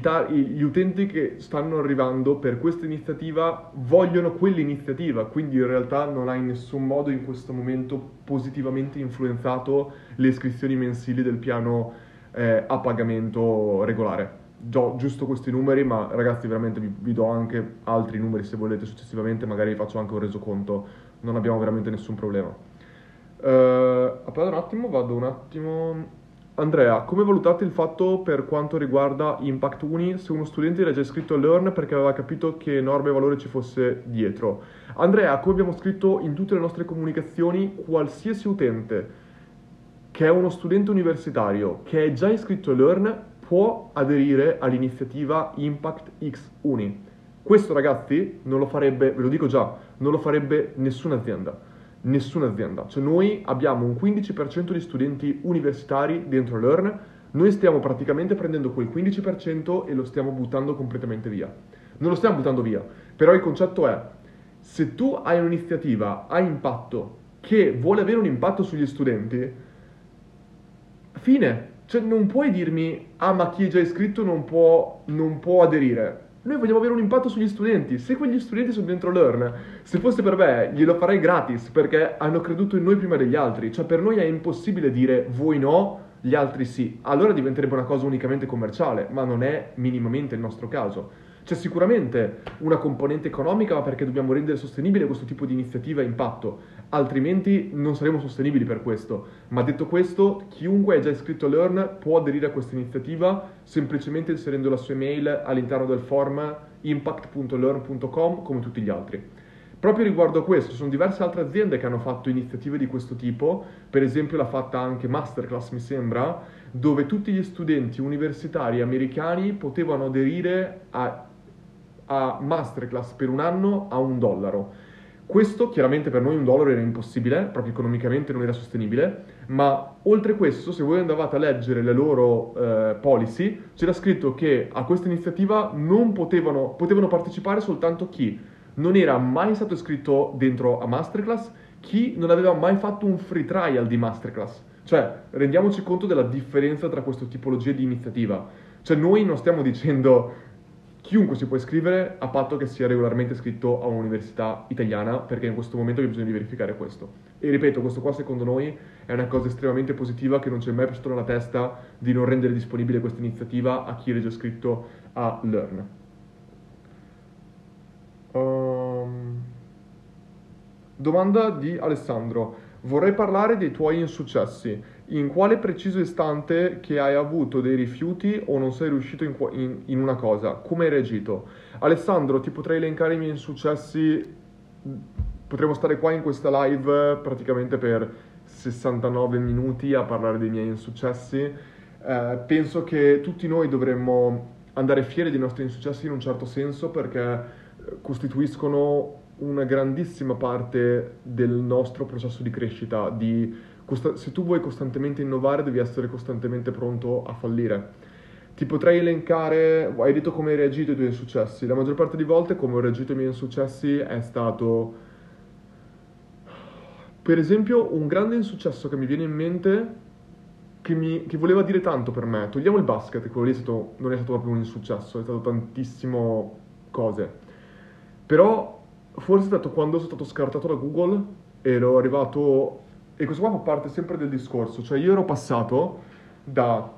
ta- gli utenti che stanno arrivando per questa iniziativa vogliono quell'iniziativa, quindi in realtà non ha in nessun modo in questo momento positivamente influenzato le iscrizioni mensili del piano eh, a pagamento regolare do giusto questi numeri, ma ragazzi veramente vi, vi, do anche altri numeri se volete successivamente, magari faccio anche un resoconto, non abbiamo veramente nessun problema. Uh, un attimo, vado un attimo. Andrea, come valutate il fatto per quanto riguarda Impact Uni se uno studente era già iscritto a Learn perché aveva capito che enorme valore ci fosse dietro? Andrea, come abbiamo scritto in tutte le nostre comunicazioni, qualsiasi utente che è uno studente universitario che è già iscritto a Learn può aderire all'iniziativa Impact X Uni. Questo ragazzi non lo farebbe, ve lo dico già, non lo farebbe nessuna azienda. Nessuna azienda. Cioè noi abbiamo un 15% di studenti universitari dentro Learn, noi stiamo praticamente prendendo quel 15% e lo stiamo buttando completamente via. Non lo stiamo buttando via, però il concetto è, se tu hai un'iniziativa a impatto che vuole avere un impatto sugli studenti, fine, cioè non puoi dirmi, ah ma chi è già iscritto non può, non può aderire. Noi vogliamo avere un impatto sugli studenti. Se quegli studenti sono dentro Learn, se fosse per me, glielo farei gratis perché hanno creduto in noi prima degli altri. Cioè per noi è impossibile dire voi no, gli altri sì. Allora diventerebbe una cosa unicamente commerciale, ma non è minimamente il nostro caso. C'è sicuramente una componente economica, perché dobbiamo rendere sostenibile questo tipo di iniziativa e impatto, altrimenti non saremo sostenibili per questo. Ma detto questo, chiunque è già iscritto a Learn può aderire a questa iniziativa semplicemente inserendo la sua email all'interno del form impact.learn.com come tutti gli altri. Proprio riguardo a questo, ci sono diverse altre aziende che hanno fatto iniziative di questo tipo, per esempio l'ha fatta anche Masterclass mi sembra, dove tutti gli studenti universitari americani potevano aderire a a masterclass per un anno a un dollaro. Questo chiaramente per noi un dollaro era impossibile, proprio economicamente non era sostenibile, ma oltre questo, se voi andavate a leggere le loro eh, policy, c'era scritto che a questa iniziativa non potevano, potevano partecipare soltanto chi non era mai stato iscritto dentro a Masterclass, chi non aveva mai fatto un free trial di masterclass. Cioè, rendiamoci conto della differenza tra questa tipologia di iniziativa. Cioè, noi non stiamo dicendo chiunque si può iscrivere a patto che sia regolarmente iscritto a un'università italiana, perché in questo momento bisogna verificare questo. E ripeto, questo qua secondo noi è una cosa estremamente positiva che non ci è mai passato nella testa di non rendere disponibile questa iniziativa a chi è già iscritto a Learn. Um, domanda di Alessandro. Vorrei parlare dei tuoi insuccessi. In quale preciso istante che hai avuto dei rifiuti o non sei riuscito in, in, in una cosa? Come hai reagito? Alessandro, ti potrei elencare i miei insuccessi. Potremmo stare qua in questa live praticamente per 69 minuti a parlare dei miei insuccessi. Eh, penso che tutti noi dovremmo andare fieri dei nostri insuccessi in un certo senso perché costituiscono una grandissima parte del nostro processo di crescita, di costa- se tu vuoi costantemente innovare devi essere costantemente pronto a fallire. Ti potrei elencare, hai detto come hai reagito ai tuoi insuccessi, la maggior parte di volte come ho reagito ai miei insuccessi è stato, per esempio, un grande insuccesso che mi viene in mente che, mi, che voleva dire tanto per me. Togliamo il basket, quello lì è stato, non è stato proprio un insuccesso, è stato tantissimo cose. Però forse è stato quando sono stato scartato da Google, ero arrivato, e questo qua fa parte sempre del discorso, cioè io ero passato da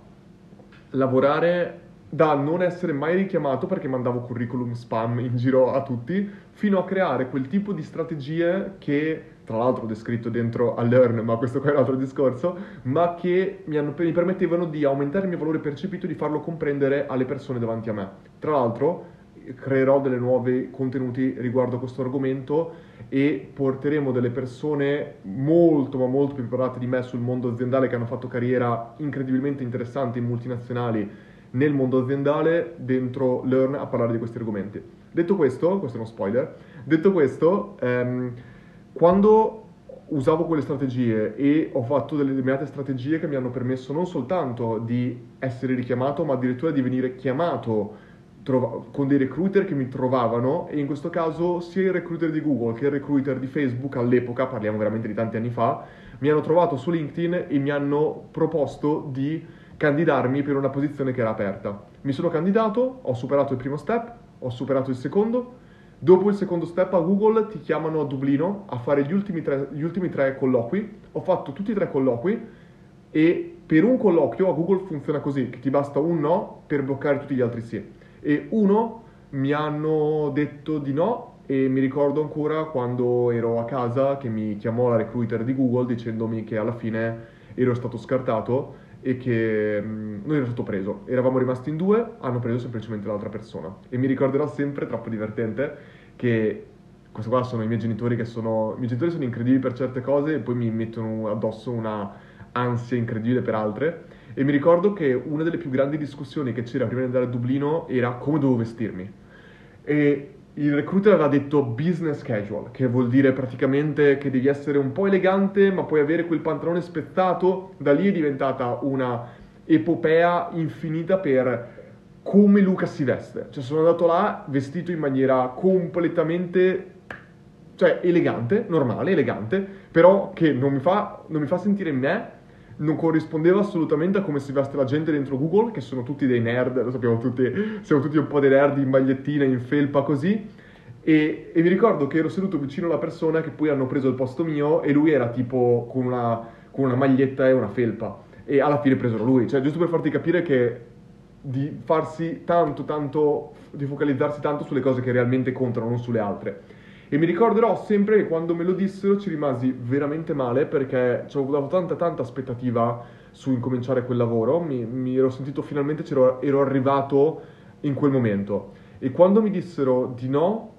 lavorare, da non essere mai richiamato perché mandavo curriculum spam in giro a tutti, fino a creare quel tipo di strategie che, tra l'altro ho descritto dentro a Learn, ma questo qua è un altro discorso, ma che mi, hanno, mi permettevano di aumentare il mio valore percepito e di farlo comprendere alle persone davanti a me. Tra l'altro, creerò delle nuove contenuti riguardo a questo argomento e porteremo delle persone molto ma molto più preparate di me sul mondo aziendale che hanno fatto carriera incredibilmente interessante in multinazionali nel mondo aziendale dentro Learn a parlare di questi argomenti. Detto questo, questo è uno spoiler, detto questo, ehm, quando usavo quelle strategie e ho fatto delle determinate strategie che mi hanno permesso non soltanto di essere richiamato, ma addirittura di venire chiamato trova- con dei recruiter che mi trovavano e in questo caso sia il recruiter di Google che il recruiter di Facebook all'epoca, parliamo veramente di tanti anni fa, mi hanno trovato su LinkedIn e mi hanno proposto di candidarmi per una posizione che era aperta. Mi sono candidato, ho superato il primo step, ho superato il secondo, dopo il secondo step a Google ti chiamano a Dublino a fare gli ultimi tre, gli ultimi tre colloqui, ho fatto tutti e tre colloqui e per un colloquio a Google funziona così, che ti basta un no per bloccare tutti gli altri sì e uno mi hanno detto di no e mi ricordo ancora quando ero a casa che mi chiamò la recruiter di Google dicendomi che alla fine ero stato scartato e che mh, non ero stato preso. Eravamo rimasti in due, hanno preso semplicemente l'altra persona. E mi ricorderò sempre, troppo divertente, che questo qua sono i miei genitori che sono... I miei genitori sono incredibili per certe cose e poi mi mettono addosso una ansia incredibile per altre e mi ricordo che una delle più grandi discussioni che c'era prima di andare a Dublino era come dovevo vestirmi. E il recruiter aveva detto business casual, che vuol dire praticamente che devi essere un po' elegante, ma puoi avere quel pantalone spezzato. Da lì è diventata una epopea infinita per come Luca si veste. Cioè sono andato là vestito in maniera completamente cioè elegante, normale, elegante, però che non mi fa, non mi fa sentire me non corrispondeva assolutamente a come si veste la gente dentro Google, che sono tutti dei nerd, lo sappiamo tutti, siamo tutti un po' dei nerd in magliettina, in felpa così. E, e mi ricordo che ero seduto vicino alla persona che poi hanno preso il posto mio e lui era tipo con una, con una maglietta e una felpa. E alla fine presero lui, cioè giusto per farti capire che di farsi tanto, tanto, di focalizzarsi tanto sulle cose che realmente contano, non sulle altre. E mi ricorderò sempre che quando me lo dissero ci rimasi veramente male perché ci avevo dato tanta tanta aspettativa su incominciare quel lavoro, mi, mi ero sentito finalmente, ero, arrivato in quel momento. E quando mi dissero di no,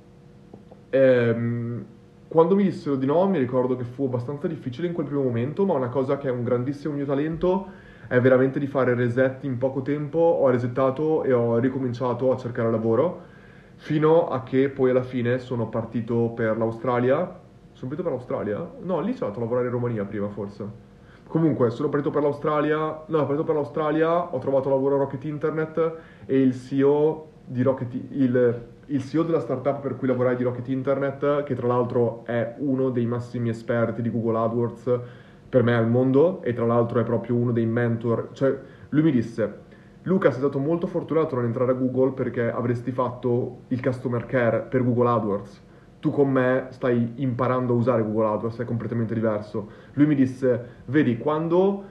ehm, quando mi dissero di no mi ricordo che fu abbastanza difficile in quel primo momento, ma una cosa che è un grandissimo mio talento è veramente di fare reset in poco tempo, ho resettato e ho ricominciato a cercare lavoro fino a che poi alla fine sono partito per l'Australia. Sono partito per l'Australia? No, lì sono andato a lavorare in Romania prima forse. Comunque, sono partito per l'Australia, no, sono partito per l'Australia, ho trovato lavoro a Rocket Internet e il CEO di Rocket, il il CEO della startup per cui lavorai di Rocket Internet, che tra l'altro è uno dei massimi esperti di Google AdWords per me al mondo e tra l'altro è proprio uno dei mentor, cioè lui mi disse Luca sei stato molto fortunato a non entrare a Google perché avresti fatto il customer care per Google AdWords. Tu con me stai imparando a usare Google AdWords, è completamente diverso. Lui mi disse, vedi, quando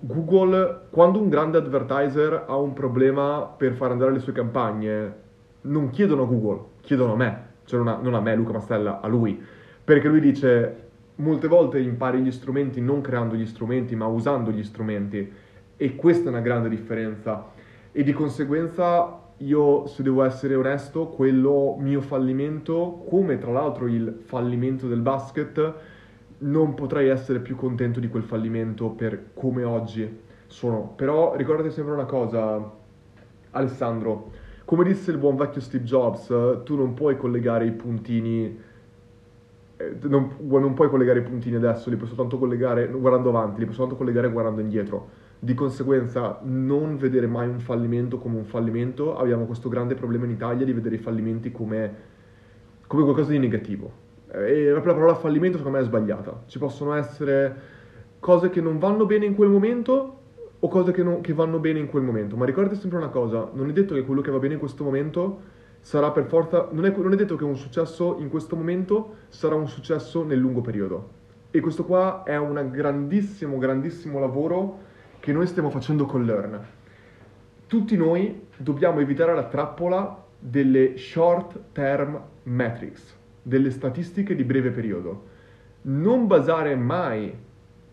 Google, quando un grande advertiser ha un problema per far andare le sue campagne, non chiedono a Google, chiedono a me, cioè non a, non a me, Luca Mastella, a lui. Perché lui dice, molte volte impari gli strumenti non creando gli strumenti, ma usando gli strumenti. E questa è una grande differenza. E di conseguenza io, se devo essere onesto, quello mio fallimento, come tra l'altro il fallimento del basket, non potrei essere più contento di quel fallimento per come oggi sono. Però ricordate sempre una cosa, Alessandro, come disse il buon vecchio Steve Jobs, tu non puoi collegare i puntini eh, non, non, puoi collegare i puntini adesso, li puoi soltanto collegare guardando avanti, li puoi soltanto collegare guardando indietro. Di conseguenza, non vedere mai un fallimento come un fallimento. Abbiamo questo grande problema in Italia di vedere i fallimenti come, come qualcosa di negativo. Eh, e la parola fallimento secondo me è sbagliata. Ci possono essere cose che non vanno bene in quel momento o cose che, non, che vanno bene in quel momento. Ma ricordate sempre una cosa, non è detto che quello che va bene in questo momento sarà per forza, non è, non è detto che un successo in questo momento sarà un successo nel lungo periodo. E questo qua è un grandissimo, grandissimo lavoro che noi stiamo facendo con Learn. Tutti noi dobbiamo evitare la trappola delle short term metrics, delle statistiche di breve periodo. Non basare mai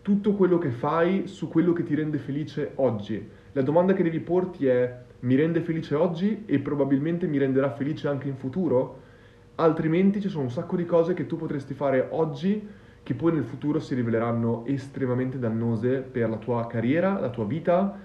tutto quello che fai su quello che ti rende felice oggi. La domanda che devi porti è mi rende felice oggi e probabilmente mi renderà felice anche in futuro? Altrimenti ci sono un sacco di cose che tu potresti fare oggi che poi nel futuro si riveleranno estremamente dannose per la tua carriera, la tua vita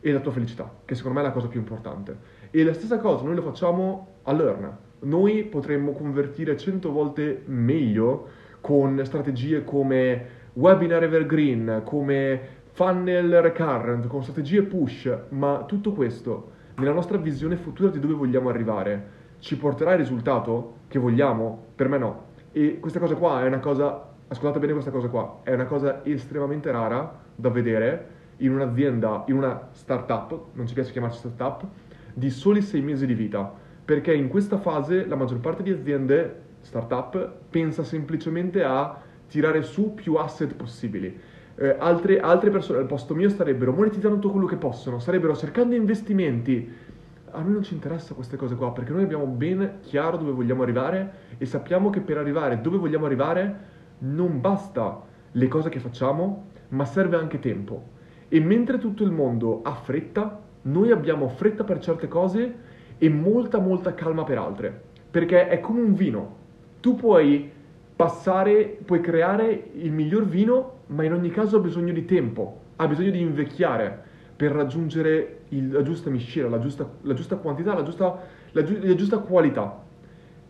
e la tua felicità, che secondo me è la cosa più importante. E la stessa cosa noi lo facciamo a Learn. Noi potremmo convertire 100 volte meglio con strategie come webinar evergreen, come funnel recurrent, con strategie push, ma tutto questo nella nostra visione futura di dove vogliamo arrivare ci porterà il risultato che vogliamo? Per me no. E questa cosa qua è una cosa, ascoltate bene questa cosa qua, è una cosa estremamente rara da vedere in un'azienda, in una startup, non ci piace chiamarci startup, di soli sei mesi di vita. Perché in questa fase la maggior parte di aziende startup pensa semplicemente a tirare su più asset possibili eh, altre, altre persone al posto mio starebbero monetizzando tutto quello che possono, starebbero cercando investimenti. A noi non ci interessa queste cose qua perché noi abbiamo ben chiaro dove vogliamo arrivare e sappiamo che per arrivare dove vogliamo arrivare non basta le cose che facciamo, ma serve anche tempo. E mentre tutto il mondo ha fretta, noi abbiamo fretta per certe cose e molta molta calma per altre. Perché è come un vino. Tu puoi passare, puoi creare il miglior vino, ma in ogni caso ha bisogno di tempo, ha bisogno di invecchiare per raggiungere il, la giusta miscela, la giusta, la giusta quantità, la giusta, la, la giusta qualità.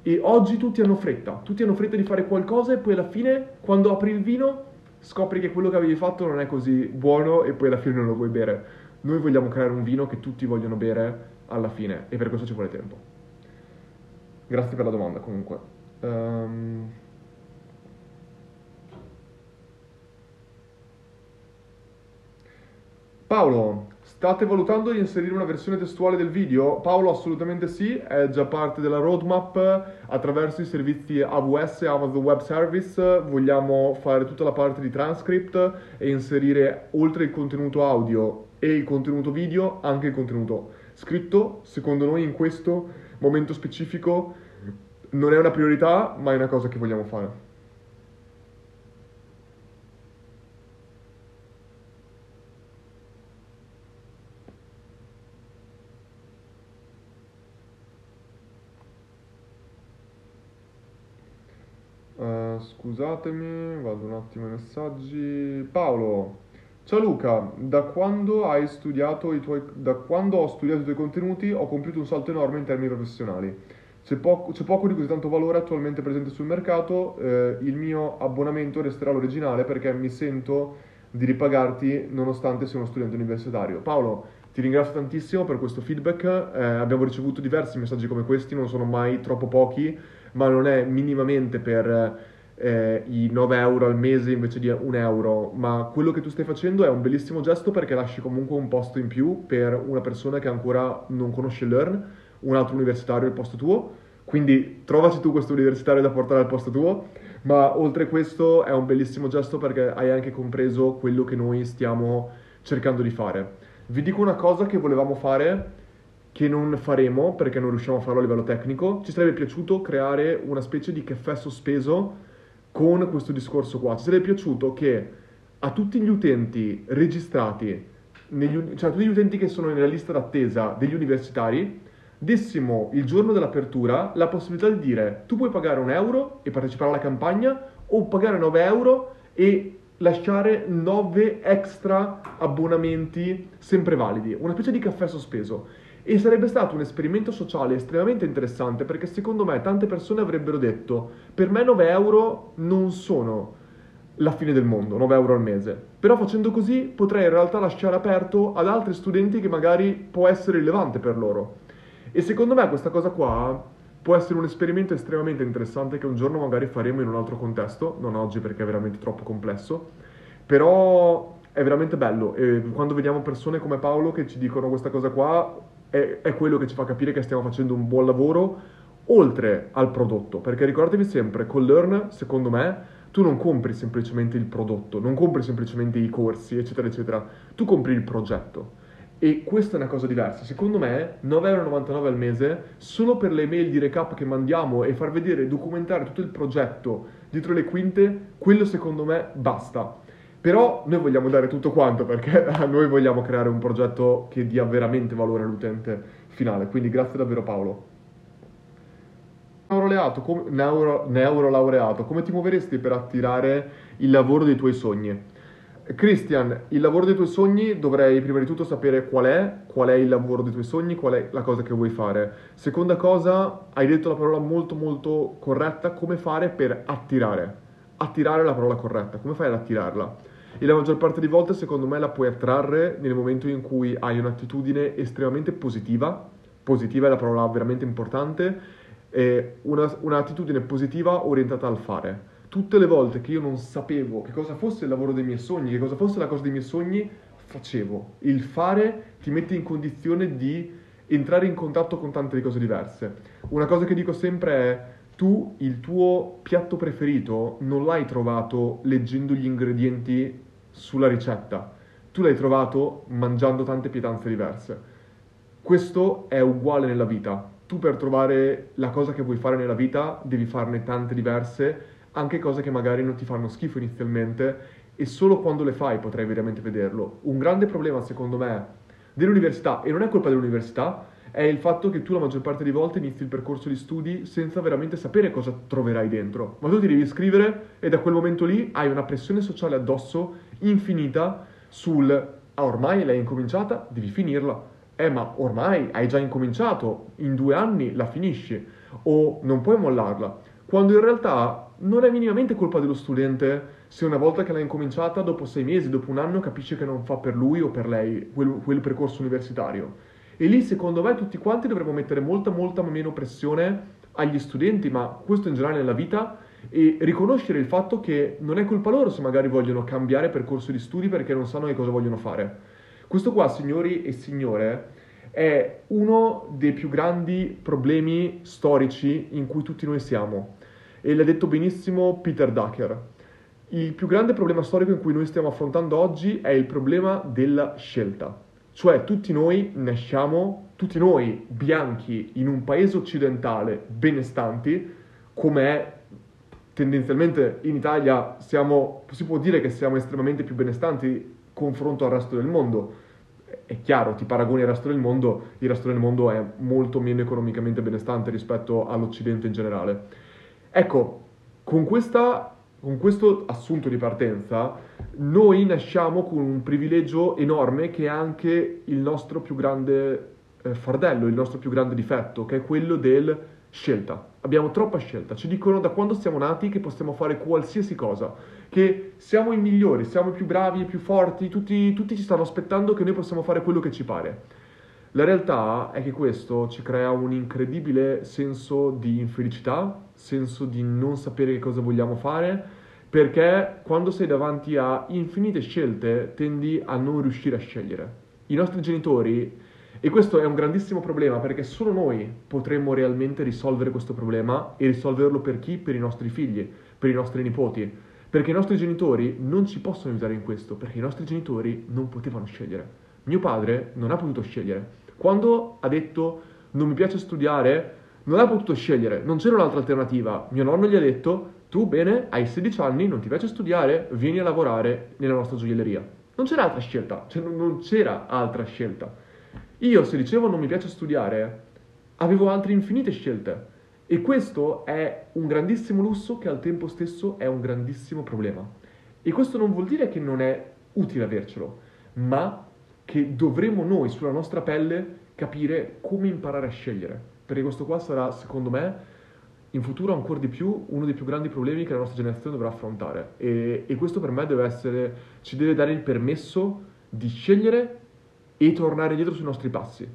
E oggi tutti hanno fretta, tutti hanno fretta di fare qualcosa e poi alla fine, quando apri il vino, scopri che quello che avevi fatto non è così buono e poi alla fine non lo vuoi bere. Noi vogliamo creare un vino che tutti vogliono bere alla fine e per questo ci vuole tempo. Grazie per la domanda comunque. Um... Paolo, state valutando di inserire una versione testuale del video? Paolo, assolutamente sì, è già parte della roadmap attraverso i servizi AWS, Amazon Web Service. Vogliamo fare tutta la parte di transcript e inserire oltre il contenuto audio e il contenuto video anche il contenuto scritto. Secondo noi in questo momento specifico non è una priorità, ma è una cosa che vogliamo fare. Scusatemi, vado un attimo ai messaggi. Paolo, ciao Luca, da quando hai studiato i tuoi, da quando ho studiato i tuoi contenuti ho compiuto un salto enorme in termini professionali. C'è poco, c'è poco di così tanto valore attualmente presente sul mercato, eh, il mio abbonamento resterà l'originale perché mi sento di ripagarti nonostante sia uno studente universitario. Paolo, Ti ringrazio tantissimo per questo feedback, eh, abbiamo ricevuto diversi messaggi come questi, non sono mai troppo pochi, ma non è minimamente per eh, i 9 euro al mese invece di un euro, ma quello che tu stai facendo è un bellissimo gesto perché lasci comunque un posto in più per una persona che ancora non conosce Learn, un altro universitario al posto tuo, quindi trovaci tu questo universitario da portare al posto tuo, ma oltre questo è un bellissimo gesto perché hai anche compreso quello che noi stiamo cercando di fare. Vi dico una cosa che volevamo fare che non faremo perché non riusciamo a farlo a livello tecnico. Ci sarebbe piaciuto creare una specie di caffè sospeso con questo discorso qua. Ci sarebbe piaciuto che a tutti gli utenti registrati, negli, cioè a tutti gli utenti che sono nella lista d'attesa degli universitari, dessimo il giorno dell'apertura la possibilità di dire tu puoi pagare un euro e partecipare alla campagna o pagare 9 euro e lasciare 9 extra abbonamenti sempre validi, una specie di caffè sospeso. E sarebbe stato un esperimento sociale estremamente interessante perché secondo me tante persone avrebbero detto per me 9 euro non sono la fine del mondo, 9 euro al mese. Però facendo così potrei in realtà lasciare aperto ad altri studenti che magari può essere rilevante per loro. E secondo me questa cosa qua può essere un esperimento estremamente interessante che un giorno magari faremo in un altro contesto, non oggi perché è veramente troppo complesso, però è veramente bello e quando vediamo persone come Paolo che ci dicono questa cosa qua è, è quello che ci fa capire che stiamo facendo un buon lavoro oltre al prodotto, perché ricordatevi sempre, con Learn, secondo me, tu non compri semplicemente il prodotto, non compri semplicemente i corsi, eccetera, eccetera, tu compri il progetto. E questa è una cosa diversa. Secondo me 9,99€ al mese solo per le mail di recap che mandiamo e far vedere documentare tutto il progetto dietro le quinte, quello secondo me basta. Però noi vogliamo dare tutto quanto perché noi vogliamo creare un progetto che dia veramente valore all'utente finale. Quindi grazie davvero Paolo. Neurolaureato, come, neuro, neurolaureato, come ti muoveresti per attirare il lavoro dei tuoi sogni? Christian, il lavoro dei tuoi sogni dovrei prima di tutto sapere qual è, qual è il lavoro dei tuoi sogni, qual è la cosa che vuoi fare. Seconda cosa, hai detto la parola molto molto corretta, come fare per attirare. Attirare è la parola corretta, come fai ad attirarla? E la maggior parte di volte secondo me la puoi attrarre nel momento in cui hai un'attitudine estremamente positiva, positiva è la parola veramente importante, una, un'attitudine positiva orientata al fare. Tutte le volte che io non sapevo che cosa fosse il lavoro dei miei sogni, che cosa fosse la cosa dei miei sogni, facevo. Il fare ti mette in condizione di entrare in contatto con tante cose diverse. Una cosa che dico sempre è tu il tuo piatto preferito non l'hai trovato leggendo gli ingredienti sulla ricetta, tu l'hai trovato mangiando tante pietanze diverse. Questo è uguale nella vita. Tu per trovare la cosa che vuoi fare nella vita devi farne tante diverse, anche cose che magari non ti fanno schifo inizialmente e solo quando le fai potrai veramente vederlo. Un grande problema secondo me dell'università, e non è colpa dell'università, è il fatto che tu la maggior parte delle volte inizi il percorso di studi senza veramente sapere cosa troverai dentro. Ma tu ti devi iscrivere e da quel momento lì hai una pressione sociale addosso infinita sul ah, ormai l'hai incominciata, devi finirla. Eh, ma ormai hai già incominciato, in due anni la finisci, o non puoi mollarla. Quando in realtà non è minimamente colpa dello studente se una volta che l'ha incominciata, dopo sei mesi, dopo un anno, capisce che non fa per lui o per lei quel, quel percorso universitario. E lì secondo me tutti quanti dovremmo mettere molta molta meno pressione agli studenti, ma questo in generale nella vita, e riconoscere il fatto che non è colpa loro se magari vogliono cambiare percorso di studi perché non sanno che cosa vogliono fare. Questo qua, signori e signore, è uno dei più grandi problemi storici in cui tutti noi siamo. E l'ha detto benissimo Peter Ducker. Il più grande problema storico in cui noi stiamo affrontando oggi è il problema della scelta. Cioè tutti noi nasciamo, tutti noi bianchi in un paese occidentale benestanti, come è tendenzialmente in Italia siamo, si può dire che siamo estremamente più benestanti confronto al resto del mondo. È chiaro, ti paragoni al resto del mondo, il resto del mondo è molto meno economicamente benestante rispetto all'Occidente in generale. Ecco, con questa con questo assunto di partenza, noi nasciamo con un privilegio enorme che è anche il nostro più grande eh, fardello, il nostro più grande difetto, che è quello del Scelta. Abbiamo troppa scelta. Ci dicono da quando siamo nati che possiamo fare qualsiasi cosa, che siamo i migliori, siamo i più bravi, i più forti, tutti, tutti ci stanno aspettando che noi possiamo fare quello che ci pare. La realtà è che questo ci crea un incredibile senso di infelicità, senso di non sapere che cosa vogliamo fare, perché quando sei davanti a infinite scelte tendi a non riuscire a scegliere. I nostri genitori e questo è un grandissimo problema perché solo noi potremmo realmente risolvere questo problema e risolverlo per chi? Per i nostri figli, per i nostri nipoti. Perché i nostri genitori non ci possono aiutare in questo, perché i nostri genitori non potevano scegliere. Mio padre non ha potuto scegliere. Quando ha detto non mi piace studiare, non ha potuto scegliere, non c'era un'altra alternativa. Mio nonno gli ha detto tu bene, hai 16 anni, non ti piace studiare, vieni a lavorare nella nostra gioielleria. Non c'era altra scelta, cioè non c'era altra scelta. Io se dicevo non mi piace studiare, avevo altre infinite scelte. E questo è un grandissimo lusso che al tempo stesso è un grandissimo problema. E questo non vuol dire che non è utile avercelo, ma che dovremo noi sulla nostra pelle capire come imparare a scegliere. Perché questo qua sarà, secondo me, in futuro ancora di più uno dei più grandi problemi che la nostra generazione dovrà affrontare. E, e questo per me deve essere, ci deve dare il permesso di scegliere e tornare indietro sui nostri passi,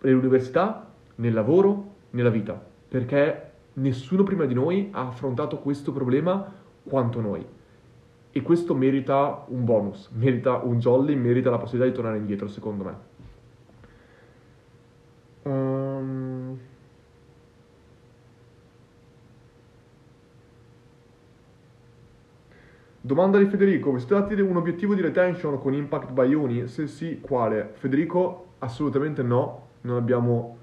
nell'università, nel lavoro, nella vita, perché nessuno prima di noi ha affrontato questo problema quanto noi. E questo merita un bonus, merita un jolly, merita la possibilità di tornare indietro, secondo me. Um... Domanda di Federico, vi siete dati un obiettivo di retention con Impact by Uni? Se sì, quale? Federico, assolutamente no, non abbiamo...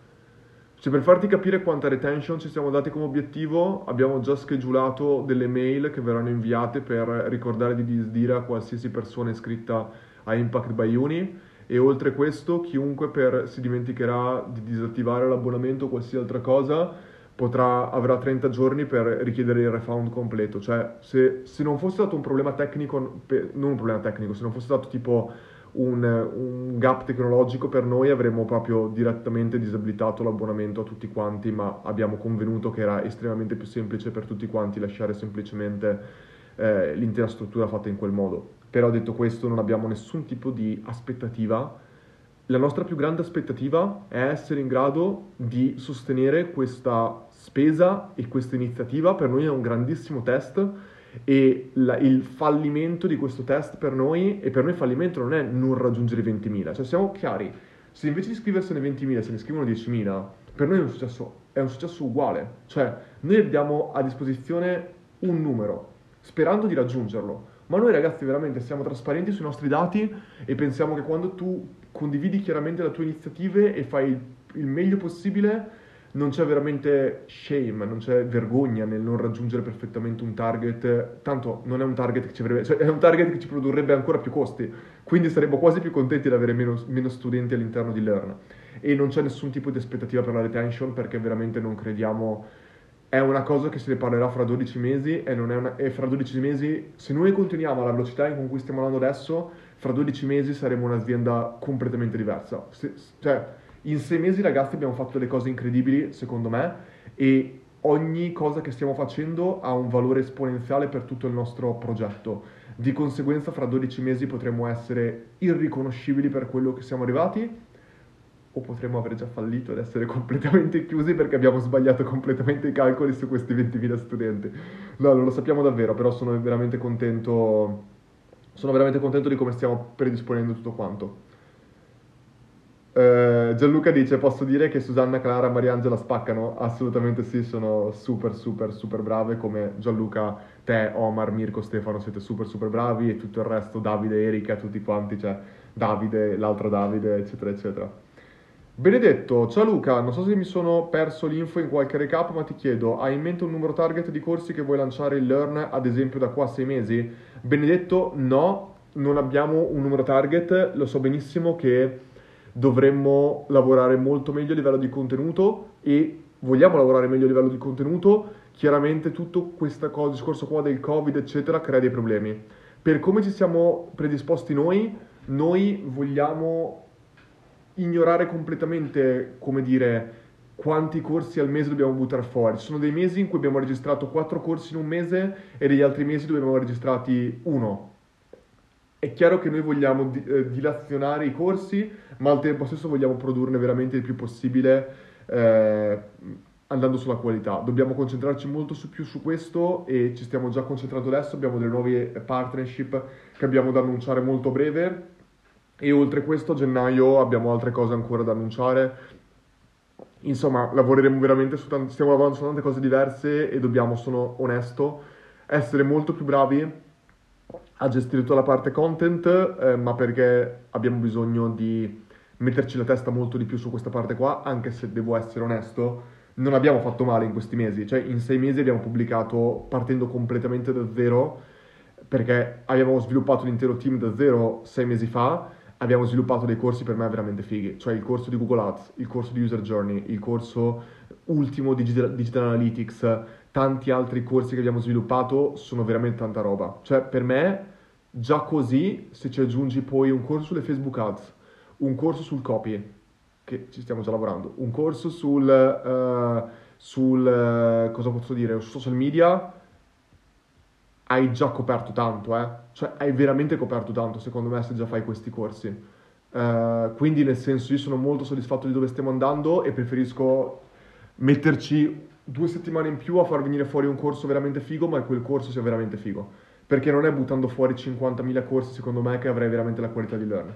Cioè per farti capire quanta retention ci siamo dati come obiettivo, abbiamo già schedulato delle mail che verranno inviate per ricordare di disdire a qualsiasi persona iscritta a Impact by Uni e oltre questo chiunque per, si dimenticherà di disattivare l'abbonamento o qualsiasi altra cosa potrà, avrà 30 giorni per richiedere il refund completo. Cioè, se, se non fosse stato un problema tecnico, non un problema tecnico, se non fosse stato tipo un, un, gap tecnologico per noi avremmo proprio direttamente disabilitato l'abbonamento a tutti quanti, ma abbiamo convenuto che era estremamente più semplice per tutti quanti lasciare semplicemente eh, l'intera struttura fatta in quel modo. Però detto questo non abbiamo nessun tipo di aspettativa la nostra più grande aspettativa è essere in grado di sostenere questa spesa e questa iniziativa. Per noi è un grandissimo test e la, il fallimento di questo test per noi, e per noi fallimento non è non raggiungere i 20.000, cioè siamo chiari, se invece di scriversene 20.000 se ne scrivono 10.000, per noi è un, successo, è un successo uguale, cioè noi abbiamo a disposizione un numero, sperando di raggiungerlo, ma noi ragazzi veramente siamo trasparenti sui nostri dati e pensiamo che quando tu condividi chiaramente le tue iniziative e fai il, il meglio possibile, non c'è veramente shame, non c'è vergogna nel non raggiungere perfettamente un target, tanto non è un target che ci avrebbe, cioè è un target che ci produrrebbe ancora più costi, quindi saremmo quasi più contenti di avere meno, meno studenti all'interno di Learn e non c'è nessun tipo di aspettativa per la retention perché veramente non crediamo è una cosa che se ne parlerà fra 12 mesi e, una, e fra 12 mesi, se noi continuiamo alla velocità in cui stiamo andando adesso, fra 12 mesi saremo un'azienda completamente diversa. Se, cioè, in sei mesi ragazzi abbiamo fatto delle cose incredibili, secondo me, e ogni cosa che stiamo facendo ha un valore esponenziale per tutto il nostro progetto. Di conseguenza fra 12 mesi potremo essere irriconoscibili per quello che siamo arrivati o potremmo aver già fallito ed essere completamente chiusi perché abbiamo sbagliato completamente i calcoli su questi 20.000 studenti. No, non lo sappiamo davvero, però sono veramente contento, sono veramente contento di come stiamo predisponendo tutto quanto. Uh, Gianluca dice, posso dire che Susanna, Clara Mariangela spaccano? Assolutamente sì, sono super, super, super brave, come Gianluca, te, Omar, Mirko, Stefano, siete super, super bravi e tutto il resto, Davide, Erika, tutti quanti, cioè Davide, l'altro Davide, eccetera, eccetera. Benedetto, ciao Luca, non so se mi sono perso l'info in qualche recap, ma ti chiedo, hai in mente un numero target di corsi che vuoi lanciare in Learn, ad esempio, da qua a sei mesi? Benedetto, no, non abbiamo un numero target, lo so benissimo che dovremmo lavorare molto meglio a livello di contenuto e vogliamo lavorare meglio a livello di contenuto, chiaramente tutto questo discorso qua del Covid, eccetera, crea dei problemi. Per come ci siamo predisposti noi, noi vogliamo ignorare completamente, come dire, quanti corsi al mese dobbiamo buttare fuori. Ci sono dei mesi in cui abbiamo registrato quattro corsi in un mese e degli altri mesi dove abbiamo registrati uno. È chiaro che noi vogliamo eh, dilazionare i corsi, ma al tempo stesso vogliamo produrne veramente il più possibile eh, andando sulla qualità. Dobbiamo concentrarci molto su, più su questo e ci stiamo già concentrando adesso, abbiamo delle nuove partnership che abbiamo da annunciare molto breve e oltre questo a gennaio abbiamo altre cose ancora da annunciare. Insomma, lavoreremo veramente su tante, stiamo lavorando su tante cose diverse e dobbiamo, sono onesto, essere molto più bravi a gestire tutta la parte content, eh, ma perché abbiamo bisogno di metterci la testa molto di più su questa parte qua, anche se devo essere onesto, non abbiamo fatto male in questi mesi, cioè in sei mesi abbiamo pubblicato partendo completamente da zero, perché abbiamo sviluppato l'intero team da zero sei mesi fa, abbiamo sviluppato dei corsi per me veramente fighi, cioè il corso di Google Ads, il corso di User Journey, il corso ultimo di Digital Analytics, tanti altri corsi che abbiamo sviluppato sono veramente tanta roba. Cioè per me già così, se ci aggiungi poi un corso sulle Facebook Ads, un corso sul copy, che ci stiamo già lavorando, un corso sul, uh, sul uh, cosa posso dire, su social media, hai già coperto tanto, eh? Cioè hai veramente coperto tanto, secondo me, se già fai questi corsi. Uh, quindi nel senso io sono molto soddisfatto di dove stiamo andando e preferisco metterci due settimane in più a far venire fuori un corso veramente figo, ma che quel corso sia veramente figo. Perché non è buttando fuori 50.000 corsi, secondo me, che avrei veramente la qualità di learn.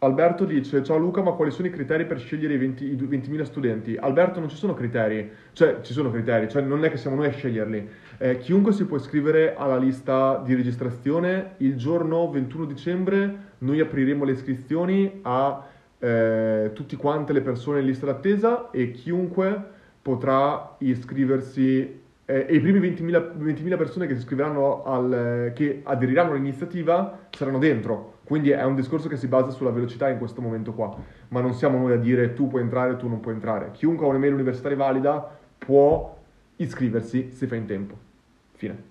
Alberto dice, ciao Luca, ma quali sono i criteri per scegliere i, 20, i 20.000 studenti? Alberto, non ci sono criteri, cioè ci sono criteri, cioè non è che siamo noi a sceglierli. Eh, chiunque si può iscrivere alla lista di registrazione, il giorno 21 dicembre noi apriremo le iscrizioni a eh, tutte quante le persone in lista d'attesa e chiunque potrà iscriversi eh, e i primi 20.000, 20.000 persone che si iscriveranno al, che aderiranno all'iniziativa saranno dentro. Quindi è un discorso che si basa sulla velocità in questo momento qua, ma non siamo noi a dire tu puoi entrare, tu non puoi entrare. Chiunque ha un'email universitaria valida può iscriversi se fa in tempo. Fine.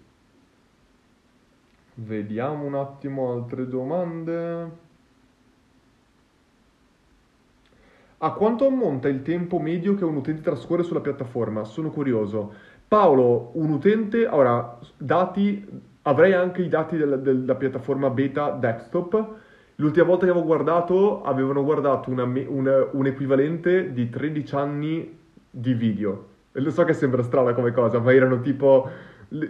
Vediamo un attimo altre domande. A quanto ammonta il tempo medio che un utente trascorre sulla piattaforma? Sono curioso. Paolo, un utente, ora, dati, avrei anche i dati della, della piattaforma beta desktop. L'ultima volta che avevo guardato, avevano guardato una, una, un equivalente di 13 anni di video. Lo so che sembra strana come cosa, ma erano tipo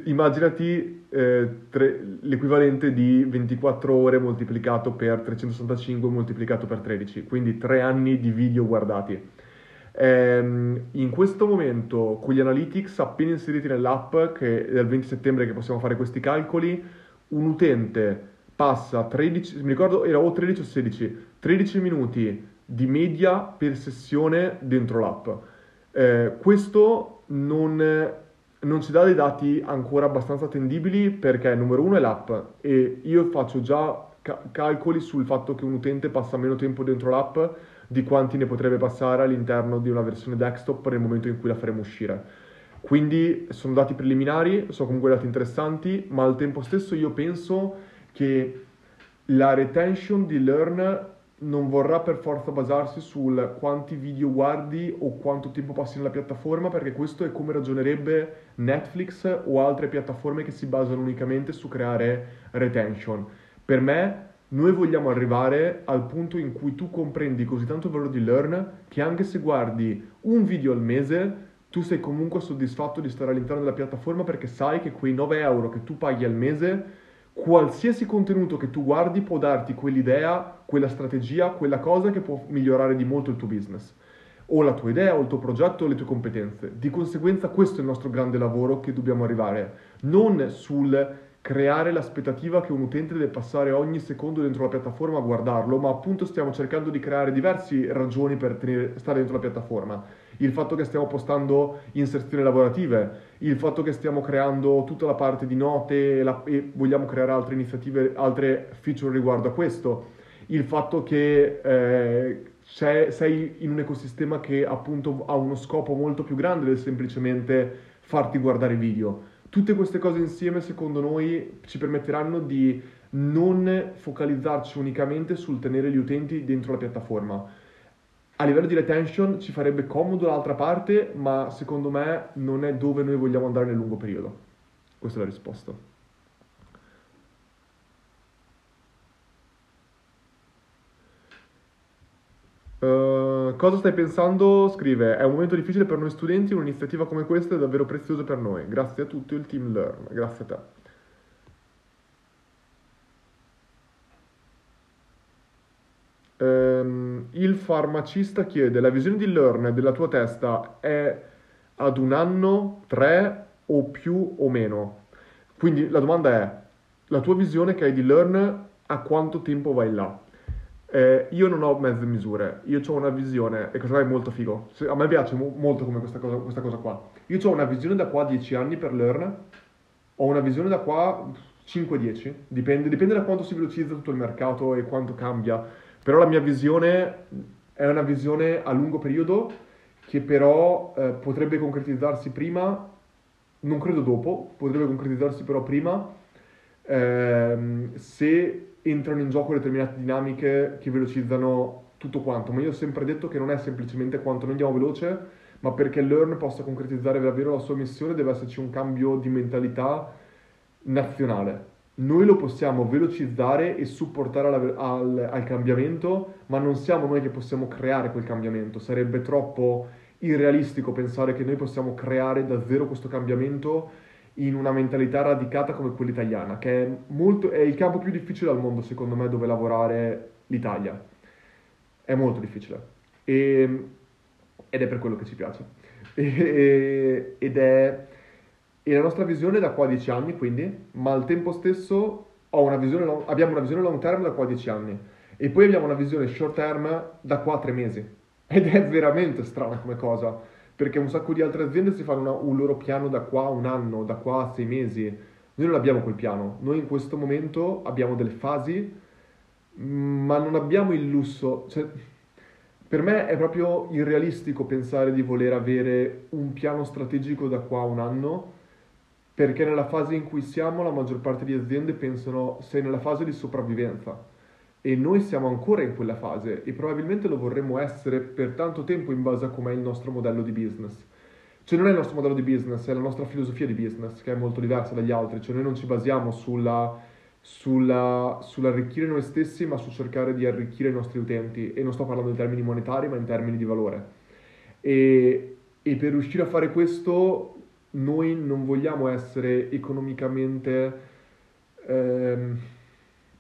immaginati eh, tre, l'equivalente di 24 ore moltiplicato per 365 moltiplicato per 13, quindi tre anni di video guardati. Ehm, in questo momento, con gli analytics appena inseriti nell'app, che è dal 20 settembre che possiamo fare questi calcoli, un utente passa 13, mi ricordo era o 13 o 16, 13 minuti di media per sessione dentro l'app. Eh, questo non non ci dà dei dati ancora abbastanza attendibili perché numero uno è l'app e io faccio già ca- calcoli sul fatto che un utente passa meno tempo dentro l'app di quanti ne potrebbe passare all'interno di una versione desktop nel momento in cui la faremo uscire. Quindi sono dati preliminari, sono comunque dati interessanti, ma al tempo stesso io penso che la retention di Learn non vorrà per forza basarsi sul quanti video guardi o quanto tempo passi nella piattaforma, perché questo è come ragionerebbe Netflix o altre piattaforme che si basano unicamente su creare retention. Per me, noi vogliamo arrivare al punto in cui tu comprendi così tanto il valore di Learn che anche se guardi un video al mese, tu sei comunque soddisfatto di stare all'interno della piattaforma perché sai che quei 9 euro che tu paghi al mese qualsiasi contenuto che tu guardi può darti quell'idea, quella strategia, quella cosa che può migliorare di molto il tuo business, o la tua idea, o il tuo progetto, o le tue competenze. Di conseguenza questo è il nostro grande lavoro che dobbiamo arrivare, non sul creare l'aspettativa che un utente deve passare ogni secondo dentro la piattaforma a guardarlo, ma appunto stiamo cercando di creare diverse ragioni per tenere, stare dentro la piattaforma. Il fatto che stiamo postando inserzioni lavorative, il fatto che stiamo creando tutta la parte di note e, la, e vogliamo creare altre iniziative, altre feature riguardo a questo, il fatto che eh, sei in un ecosistema che appunto ha uno scopo molto più grande del semplicemente farti guardare video Tutte queste cose insieme, secondo noi, ci permetteranno di non focalizzarci unicamente sul tenere gli utenti dentro la piattaforma. A livello di retention ci farebbe comodo l'altra parte, ma secondo me non è dove noi vogliamo andare nel lungo periodo. Questa è la risposta. Uh, cosa stai pensando? Scrive, è un momento difficile per noi studenti, un'iniziativa come questa è davvero preziosa per noi. Grazie a tutti il team Learn, grazie a te. Um, il farmacista chiede, la visione di Learn della tua testa è ad un anno, tre o più o meno? Quindi la domanda è, la tua visione che hai di Learn a quanto tempo vai là? Eh, io non ho mezze misure, io ho una visione, e questo è molto figo, a me piace mo- molto come questa cosa, questa cosa qua. Io ho una visione da qua a 10 anni per Learn, ho una visione da qua 5-10, dipende, dipende da quanto si velocizza tutto il mercato e quanto cambia, però la mia visione è una visione a lungo periodo che però eh, potrebbe concretizzarsi prima, non credo dopo, potrebbe concretizzarsi però prima ehm, se entrano in gioco determinate dinamiche che velocizzano tutto quanto, ma io ho sempre detto che non è semplicemente quanto noi andiamo veloce, ma perché Learn possa concretizzare davvero la sua missione deve esserci un cambio di mentalità nazionale. Noi lo possiamo velocizzare e supportare al, al, al cambiamento, ma non siamo noi che possiamo creare quel cambiamento. Sarebbe troppo irrealistico pensare che noi possiamo creare da zero questo cambiamento in una mentalità radicata come quella italiana, che è, molto, è il campo più difficile al mondo, secondo me, dove lavorare l'Italia. È molto difficile. E, ed è per quello che ci piace. E, ed è e la nostra visione da qua a 10 anni, quindi, ma al tempo stesso una visione, abbiamo una visione long term da qua a 10 anni e poi abbiamo una visione short term da qua a 3 mesi. Ed è veramente strana come cosa perché un sacco di altre aziende si fanno una, un loro piano da qua a un anno, da qua a sei mesi. Noi non abbiamo quel piano, noi in questo momento abbiamo delle fasi, ma non abbiamo il lusso. Cioè, per me è proprio irrealistico pensare di voler avere un piano strategico da qua a un anno, perché nella fase in cui siamo la maggior parte di aziende pensano sei nella fase di sopravvivenza e noi siamo ancora in quella fase e probabilmente lo vorremmo essere per tanto tempo in base a com'è il nostro modello di business. Cioè non è il nostro modello di business, è la nostra filosofia di business che è molto diversa dagli altri, cioè noi non ci basiamo sulla, sulla, sull'arricchire noi stessi ma su cercare di arricchire i nostri utenti e non sto parlando in termini monetari ma in termini di valore. E, e per riuscire a fare questo noi non vogliamo essere economicamente... Ehm,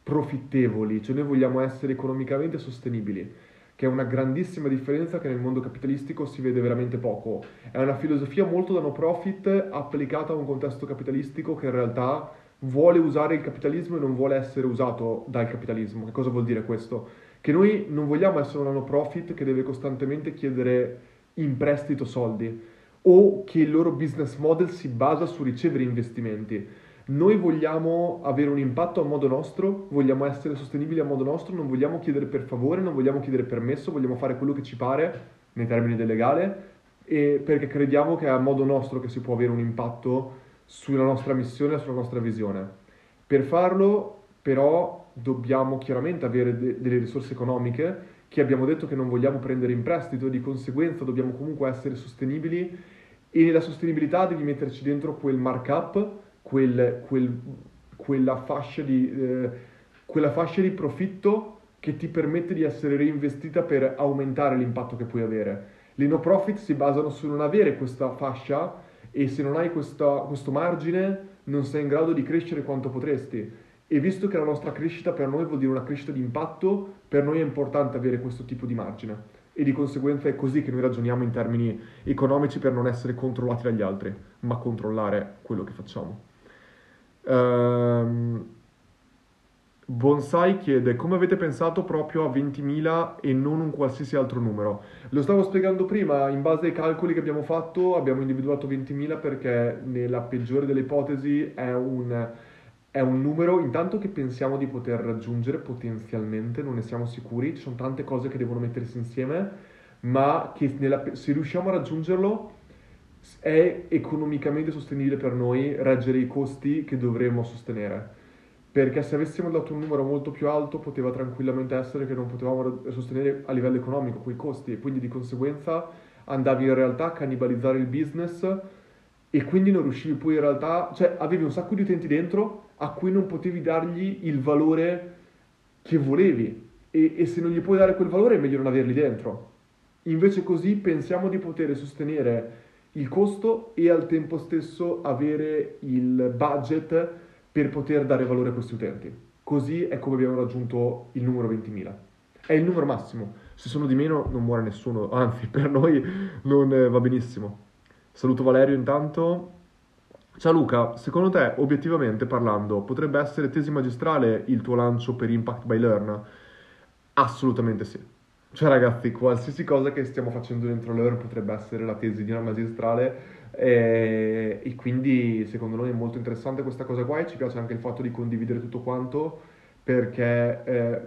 profittevoli, cioè noi vogliamo essere economicamente sostenibili, che è una grandissima differenza che nel mondo capitalistico si vede veramente poco. È una filosofia molto da no profit applicata a un contesto capitalistico che in realtà vuole usare il capitalismo e non vuole essere usato dal capitalismo. Che cosa vuol dire questo? Che noi non vogliamo essere una no profit che deve costantemente chiedere in prestito soldi o che il loro business model si basa su ricevere investimenti noi vogliamo avere un impatto a modo nostro, vogliamo essere sostenibili a modo nostro, non vogliamo chiedere per favore, non vogliamo chiedere permesso, vogliamo fare quello che ci pare nei termini del legale e perché crediamo che è a modo nostro che si può avere un impatto sulla nostra missione e sulla nostra visione. Per farlo però dobbiamo chiaramente avere de- delle risorse economiche che abbiamo detto che non vogliamo prendere in prestito e di conseguenza dobbiamo comunque essere sostenibili e nella sostenibilità devi metterci dentro quel markup quel, quel, quella, fascia di, eh, quella fascia di profitto che ti permette di essere reinvestita per aumentare l'impatto che puoi avere. Le no profit si basano su non avere questa fascia e se non hai questa, questo margine non sei in grado di crescere quanto potresti. E visto che la nostra crescita per noi vuol dire una crescita di impatto, per noi è importante avere questo tipo di margine. E di conseguenza è così che noi ragioniamo in termini economici per non essere controllati dagli altri, ma controllare quello che facciamo. Um, Bonsai chiede come avete pensato proprio a 20.000 e non un qualsiasi altro numero. Lo stavo spiegando prima, in base ai calcoli che abbiamo fatto abbiamo individuato 20.000 perché nella peggiore delle ipotesi è un, è un numero intanto che pensiamo di poter raggiungere potenzialmente, non ne siamo sicuri, ci sono tante cose che devono mettersi insieme, ma che nella, se riusciamo a raggiungerlo è economicamente sostenibile per noi reggere i costi che dovremmo sostenere. perché se avessimo dato un numero molto più alto poteva tranquillamente essere che non potevamo sostenere a livello economico quei costi e quindi di conseguenza andavi in realtà a cannibalizzare il business e quindi non riuscivi poi in realtà, cioè avevi un sacco di utenti dentro a cui non potevi dargli il valore che volevi e, e se non gli puoi dare quel valore è meglio non averli dentro. Invece così pensiamo di poter sostenere il costo e al tempo stesso avere il budget per poter dare valore a questi utenti. Così è come abbiamo raggiunto il numero 20.000. È il numero massimo. Se sono di meno non muore nessuno, anzi per noi non eh, va benissimo. Saluto Valerio intanto. Ciao Luca, secondo te, obiettivamente parlando, potrebbe essere tesi magistrale il tuo lancio per Impact by Learn? Assolutamente sì. Cioè ragazzi, qualsiasi cosa che stiamo facendo dentro Learn potrebbe essere la tesi di una magistrale e, e, quindi secondo noi è molto interessante questa cosa qua e ci piace anche il fatto di condividere tutto quanto perché, eh,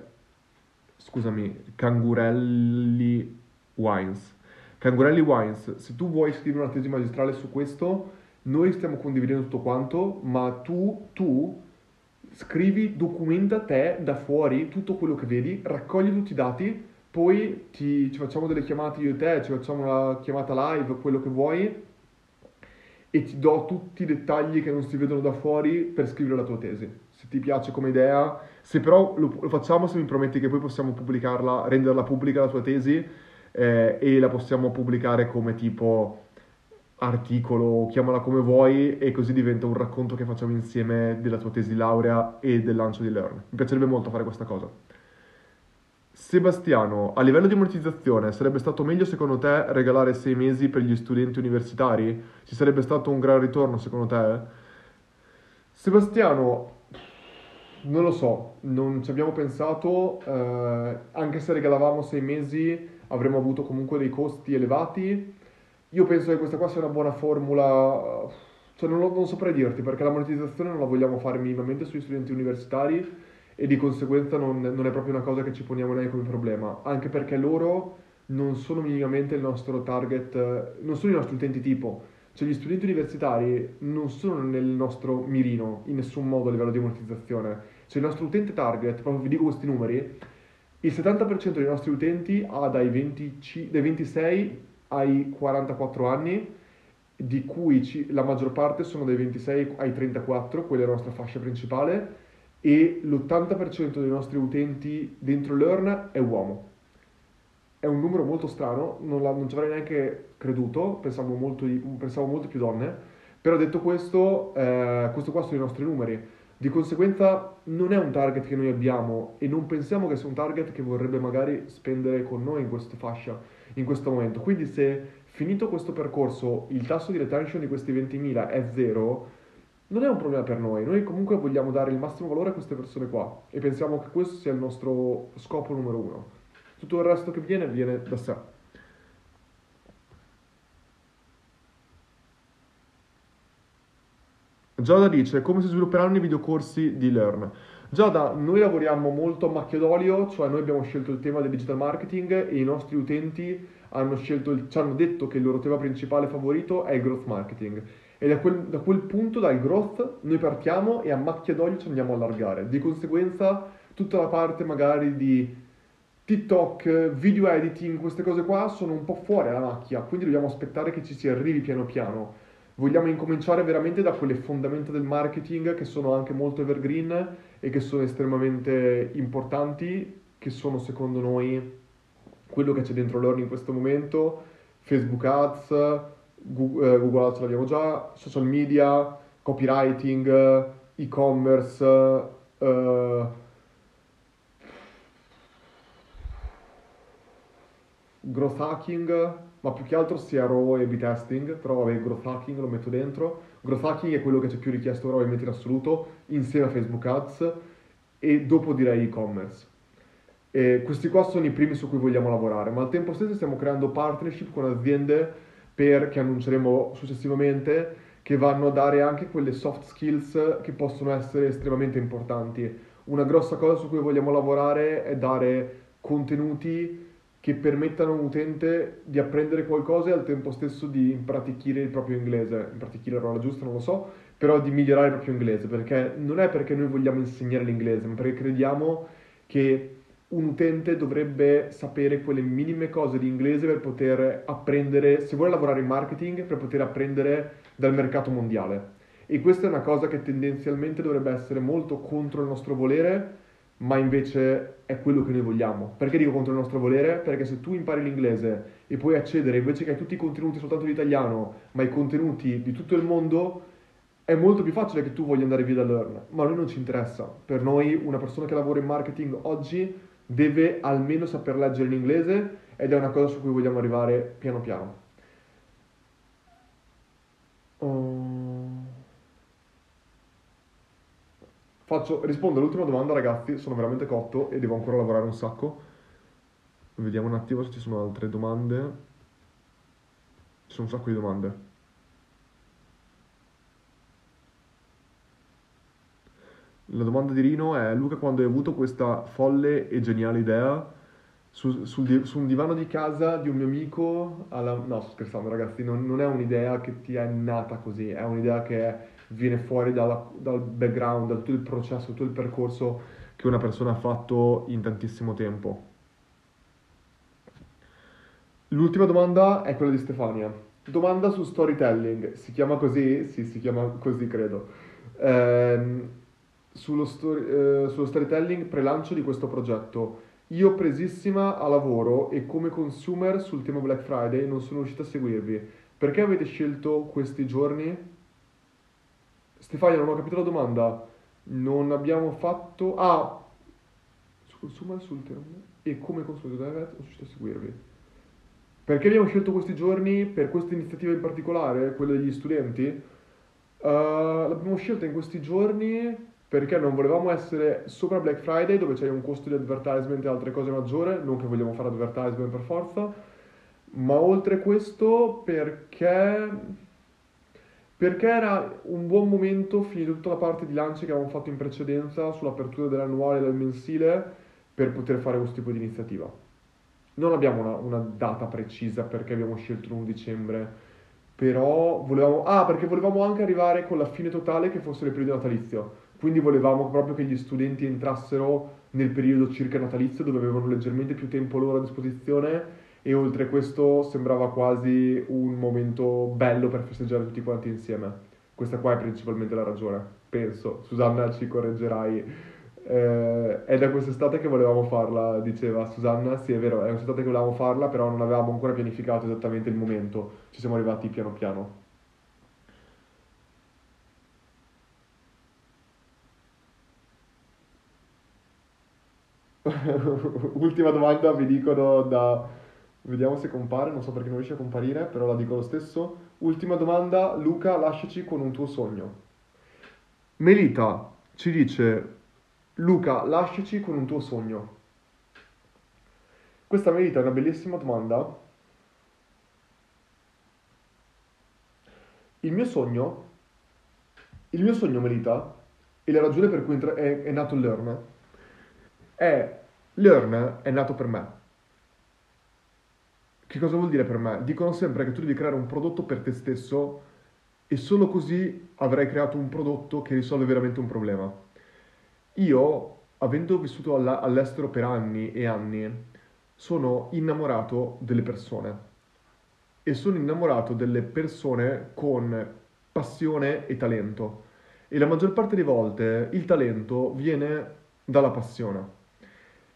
scusami, Cangurelli Wines. Cangurelli Wines, se tu vuoi scrivere una tesi magistrale su questo, noi stiamo condividendo tutto quanto, ma tu, tu scrivi, documenta te da fuori tutto quello che vedi, raccogli tutti i dati, poi ti, ci facciamo delle chiamate io e te, ci facciamo una chiamata live, quello che vuoi, e ti do tutti i dettagli che non si vedono da fuori per scrivere la tua tesi. Se ti piace come idea, se però lo, lo facciamo se mi prometti che poi possiamo pubblicarla, renderla pubblica la tua tesi eh, e la possiamo pubblicare come tipo articolo, chiamala come vuoi e così diventa un racconto che facciamo insieme della tua tesi laurea e del lancio di Learn. Mi piacerebbe molto fare questa cosa. Sebastiano, a livello di monetizzazione sarebbe stato meglio secondo te regalare sei mesi per gli studenti universitari? Ci sarebbe stato un gran ritorno secondo te? Sebastiano, non lo so, non ci abbiamo pensato, eh, anche se regalavamo sei mesi avremmo avuto comunque dei costi elevati. Io penso che questa qua sia una buona formula, cioè non, lo, non saprei dirti perché la monetizzazione non la vogliamo fare minimamente sugli studenti universitari e di conseguenza non, non, è proprio una cosa che ci poniamo neanche come problema, anche perché loro non sono minimamente il nostro target, non sono i nostri utenti tipo, cioè gli studenti universitari non sono nel nostro mirino in nessun modo a livello di monetizzazione, cioè il nostro utente target, proprio vi dico questi numeri, il 70% dei nostri utenti ha dai, 20, dai 26 ai 44 anni, di cui ci, la maggior parte sono dai 26 ai 34, quella è la nostra fascia principale, e l'80% dei nostri utenti dentro Learn è uomo. È un numero molto strano, non, la, non ci avrei neanche creduto, pensavo molto, pensavo molto più donne, però detto questo, eh, questo qua sono i nostri numeri. Di conseguenza non è un target che noi abbiamo e non pensiamo che sia un target che vorrebbe magari spendere con noi in questa fascia, in questo momento. Quindi se finito questo percorso il tasso di retention di questi 20.000 è zero, non è un problema per noi. Noi comunque vogliamo dare il massimo valore a queste persone qua e pensiamo che questo sia il nostro scopo numero uno. Tutto il resto che viene viene da sé. Giada dice come si svilupperanno i videocorsi di Learn. Giada, noi lavoriamo molto a macchia d'olio, cioè noi abbiamo scelto il tema del digital marketing e i nostri utenti hanno il, ci hanno detto che il loro tema principale favorito è il growth marketing. E da quel, da quel punto, dal growth, noi partiamo e a macchia d'olio ci andiamo a allargare. Di conseguenza, tutta la parte magari di TikTok, video editing, queste cose qua sono un po' fuori dalla macchia, quindi dobbiamo aspettare che ci si arrivi piano piano vogliamo incominciare veramente da quelle fondamenta del marketing che sono anche molto evergreen e che sono estremamente importanti, che sono secondo noi quello che c'è dentro Learn in questo momento, Facebook Ads, Google, eh, Google Ads l'abbiamo già, social media, copywriting, e-commerce, uh, growth hacking, ma più che altro sia RAW e B-testing, però vabbè, growth hacking lo metto dentro. Growth hacking è quello che c'è più richiesto ovviamente in assoluto, insieme a Facebook Ads, e dopo direi e-commerce. E questi qua sono i primi su cui vogliamo lavorare, ma al tempo stesso stiamo creando partnership con aziende per, che annunceremo successivamente, che vanno a dare anche quelle soft skills che possono essere estremamente importanti. Una grossa cosa su cui vogliamo lavorare è dare contenuti che permettano a un utente di apprendere qualcosa e al tempo stesso di impratichire il proprio inglese. Impratichire la parola giusta, non lo so, però di migliorare il proprio inglese, perché non è perché noi vogliamo insegnare l'inglese, ma perché crediamo che un utente dovrebbe sapere quelle minime cose di inglese per poter apprendere, se vuole lavorare in marketing, per poter apprendere dal mercato mondiale. E questa è una cosa che tendenzialmente dovrebbe essere molto contro il nostro volere, ma invece è quello che noi vogliamo. Perché dico contro il nostro volere? Perché se tu impari l'inglese e puoi accedere, invece che hai tutti i contenuti soltanto in italiano, ma i contenuti di tutto il mondo, è molto più facile che tu voglia andare via da Learn. Ma a noi non ci interessa. Per noi una persona che lavora in marketing oggi deve almeno saper leggere l'inglese ed è una cosa su cui vogliamo arrivare piano piano. Um... Faccio, rispondo all'ultima domanda, ragazzi. Sono veramente cotto e devo ancora lavorare un sacco. Vediamo un attimo se ci sono altre domande. Ci sono un sacco di domande. La domanda di Rino è: Luca, quando hai avuto questa folle e geniale idea su, sul, su un divano di casa di un mio amico? Alla... No, sto scherzando, ragazzi. Non, non, è un'idea che ti è nata così, è un'idea che viene fuori dalla, dal background, da tutto il processo, tutto il percorso che una persona ha fatto in tantissimo tempo. L'ultima domanda è quella di Stefania. Domanda su storytelling. Si chiama così? Sì, si chiama così, credo. Eh, sullo, story, eh, sullo storytelling prelancio di questo progetto. Io presissima a lavoro e come consumer sul tema Black Friday non sono riuscita a seguirvi. Perché avete scelto questi giorni? Stefania, non ho capito la domanda. Non abbiamo fatto... Ah! Su consumer sul tema e come consumatore sono riuscito a seguirvi. Perché abbiamo scelto questi giorni per questa iniziativa in particolare, quella degli studenti? Uh, l'abbiamo scelta in questi giorni perché non volevamo essere sopra Black Friday dove c'è un costo di advertisement e altre cose maggiore, non che vogliamo fare advertisement per forza, ma oltre questo perché perché era un buon momento, finita tutta la parte di lance che avevamo fatto in precedenza sull'apertura dell'annuale e del mensile, per poter fare questo tipo di iniziativa. Non abbiamo una, una data precisa perché abbiamo scelto l'1 dicembre, però volevamo... Ah, perché volevamo anche arrivare con la fine totale che fosse il periodo natalizio. Quindi volevamo proprio che gli studenti entrassero nel periodo circa natalizio dove avevano leggermente più tempo loro a disposizione e oltre questo sembrava quasi un momento bello per festeggiare tutti quanti insieme. Questa qua è principalmente la ragione, penso. Susanna ci correggerai. Eh, è da quest'estate che volevamo farla, diceva Susanna. Sì, è vero, è quest'estate che volevamo farla, però non avevamo ancora pianificato esattamente il momento. Ci siamo arrivati piano piano. Ultima domanda, mi dicono da Vediamo se compare, non so perché non riesce a comparire, però la dico lo stesso. Ultima domanda, Luca, lasciaci con un tuo sogno. Melita ci dice, Luca, lasciaci con un tuo sogno. Questa Melita è una bellissima domanda. Il mio sogno, il mio sogno Melita, e la ragione per cui è, è nato Learn, è Learn è nato per me che cosa vuol dire per me? Dicono sempre che tu devi creare un prodotto per te stesso e solo così avrai creato un prodotto che risolve veramente un problema. Io, avendo vissuto all'estero per anni e anni, sono innamorato delle persone e sono innamorato delle persone con passione e talento. E la maggior parte delle volte il talento viene dalla passione.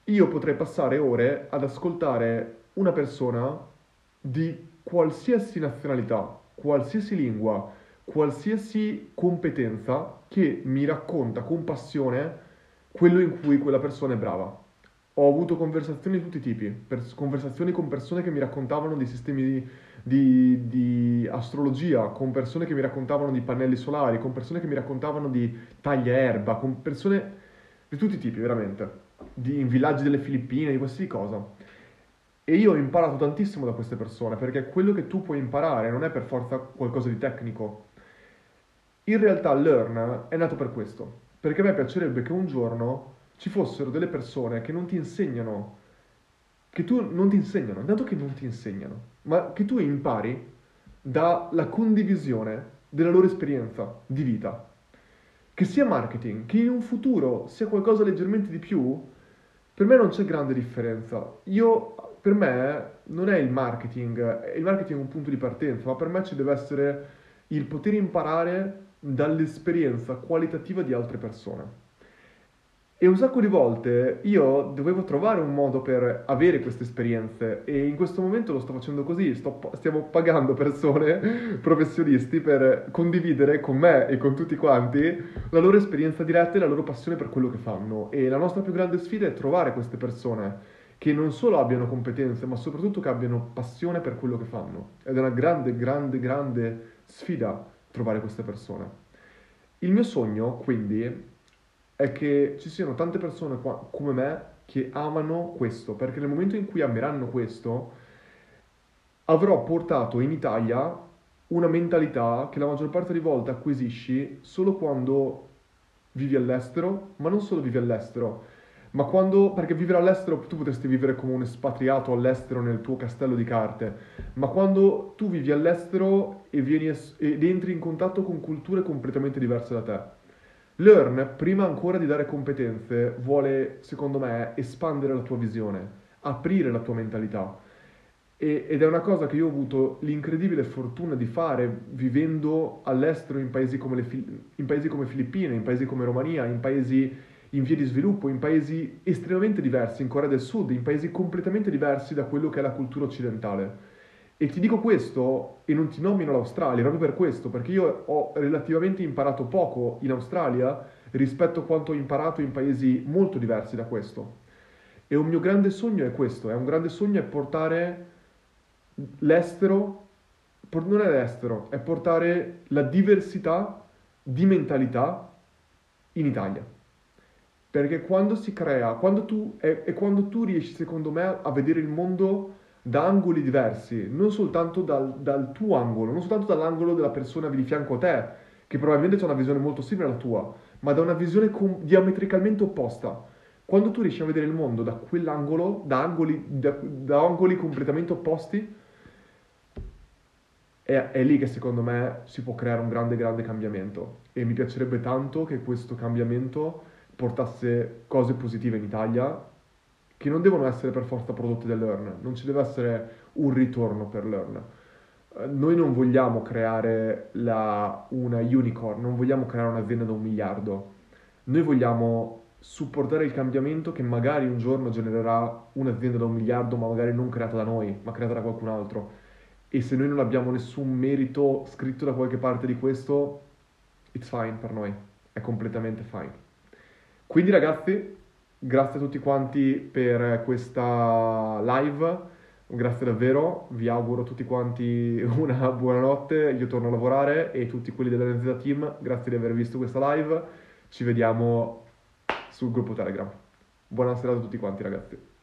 Io potrei passare ore ad ascoltare una persona di qualsiasi nazionalità, qualsiasi lingua, qualsiasi competenza che mi racconta con passione quello in cui quella persona è brava. Ho avuto conversazioni di tutti i tipi, pers- conversazioni con persone che mi raccontavano di sistemi di, di, di, astrologia, con persone che mi raccontavano di pannelli solari, con persone che mi raccontavano di taglia erba, con persone di tutti i tipi, veramente, di, in villaggi delle Filippine, di qualsiasi cosa. E io ho imparato tantissimo da queste persone, perché quello che tu puoi imparare non è per forza qualcosa di tecnico. In realtà Learn è nato per questo, perché a me piacerebbe che un giorno ci fossero delle persone che non ti insegnano che tu non ti insegnano, dato che non ti insegnano, ma che tu impari dalla condivisione della loro esperienza di vita. Che sia marketing, che in un futuro sia qualcosa leggermente di più, per me non c'è grande differenza. Io, per me, non è il marketing, il marketing è un punto di partenza, ma per me ci deve essere il poter imparare dall'esperienza qualitativa di altre persone. E un sacco di volte io dovevo trovare un modo per avere queste esperienze e in questo momento lo sto facendo così, sto, stiamo pagando persone, professionisti, per condividere con me e con tutti quanti la loro esperienza diretta e la loro passione per quello che fanno. E la nostra più grande sfida è trovare queste persone che non solo abbiano competenze, ma soprattutto che abbiano passione per quello che fanno. Ed è una grande, grande, grande sfida trovare queste persone. Il mio sogno, quindi, è che ci siano tante persone qua, come me che amano questo, perché nel momento in cui ameranno questo, avrò portato in Italia una mentalità che la maggior parte delle volte acquisisci solo quando vivi all'estero, ma non solo vivi all'estero, ma quando, perché vivere all'estero tu potresti vivere come un espatriato all'estero nel tuo castello di carte, ma quando tu vivi all'estero e vieni es- ed entri in contatto con culture completamente diverse da te Learn, prima ancora di dare competenze, vuole, secondo me, espandere la tua visione, aprire la tua mentalità. E, ed è una cosa che io ho avuto l'incredibile fortuna di fare vivendo all'estero in paesi come, le, in paesi come Filippine, in paesi come Romania, in paesi in via di sviluppo, in paesi estremamente diversi, in Corea del Sud, in paesi completamente diversi da quello che è la cultura occidentale. E ti dico questo e non ti nomino l'Australia proprio per questo, perché io ho relativamente imparato poco in Australia rispetto a quanto ho imparato in paesi molto diversi da questo. E un mio grande sogno è questo, è un grande sogno è portare l'estero, non è l'estero, è portare la diversità di mentalità in Italia. Perché quando si crea, quando tu, è, è quando tu riesci secondo me a vedere il mondo da angoli diversi, non soltanto dal, dal, tuo angolo, non soltanto dall'angolo della persona di fianco a te, che probabilmente ha una visione molto simile alla tua, ma da una visione com- diametricalmente opposta. Quando tu riesci a vedere il mondo da quell'angolo, da angoli, da, da angoli completamente opposti, è, è, lì che secondo me si può creare un grande, grande cambiamento. E mi piacerebbe tanto che questo cambiamento portasse cose positive in Italia che non devono essere per forza prodotti da Learn, non ci deve essere un ritorno per Learn. Eh, noi non vogliamo creare la, una unicorn, non vogliamo creare un'azienda da un miliardo. Noi vogliamo supportare il cambiamento che magari un giorno genererà un'azienda da un miliardo, ma magari non creata da noi, ma creata da qualcun altro. E se noi non abbiamo nessun merito scritto da qualche parte di questo, it's fine per noi, è completamente fine. Quindi ragazzi, Grazie a tutti quanti per questa live, grazie davvero, vi auguro a tutti quanti una buona notte, io torno a lavorare e tutti quelli dell'NZ Team, grazie di aver visto questa live, ci vediamo sul gruppo Telegram. Buonasera a tutti quanti ragazzi.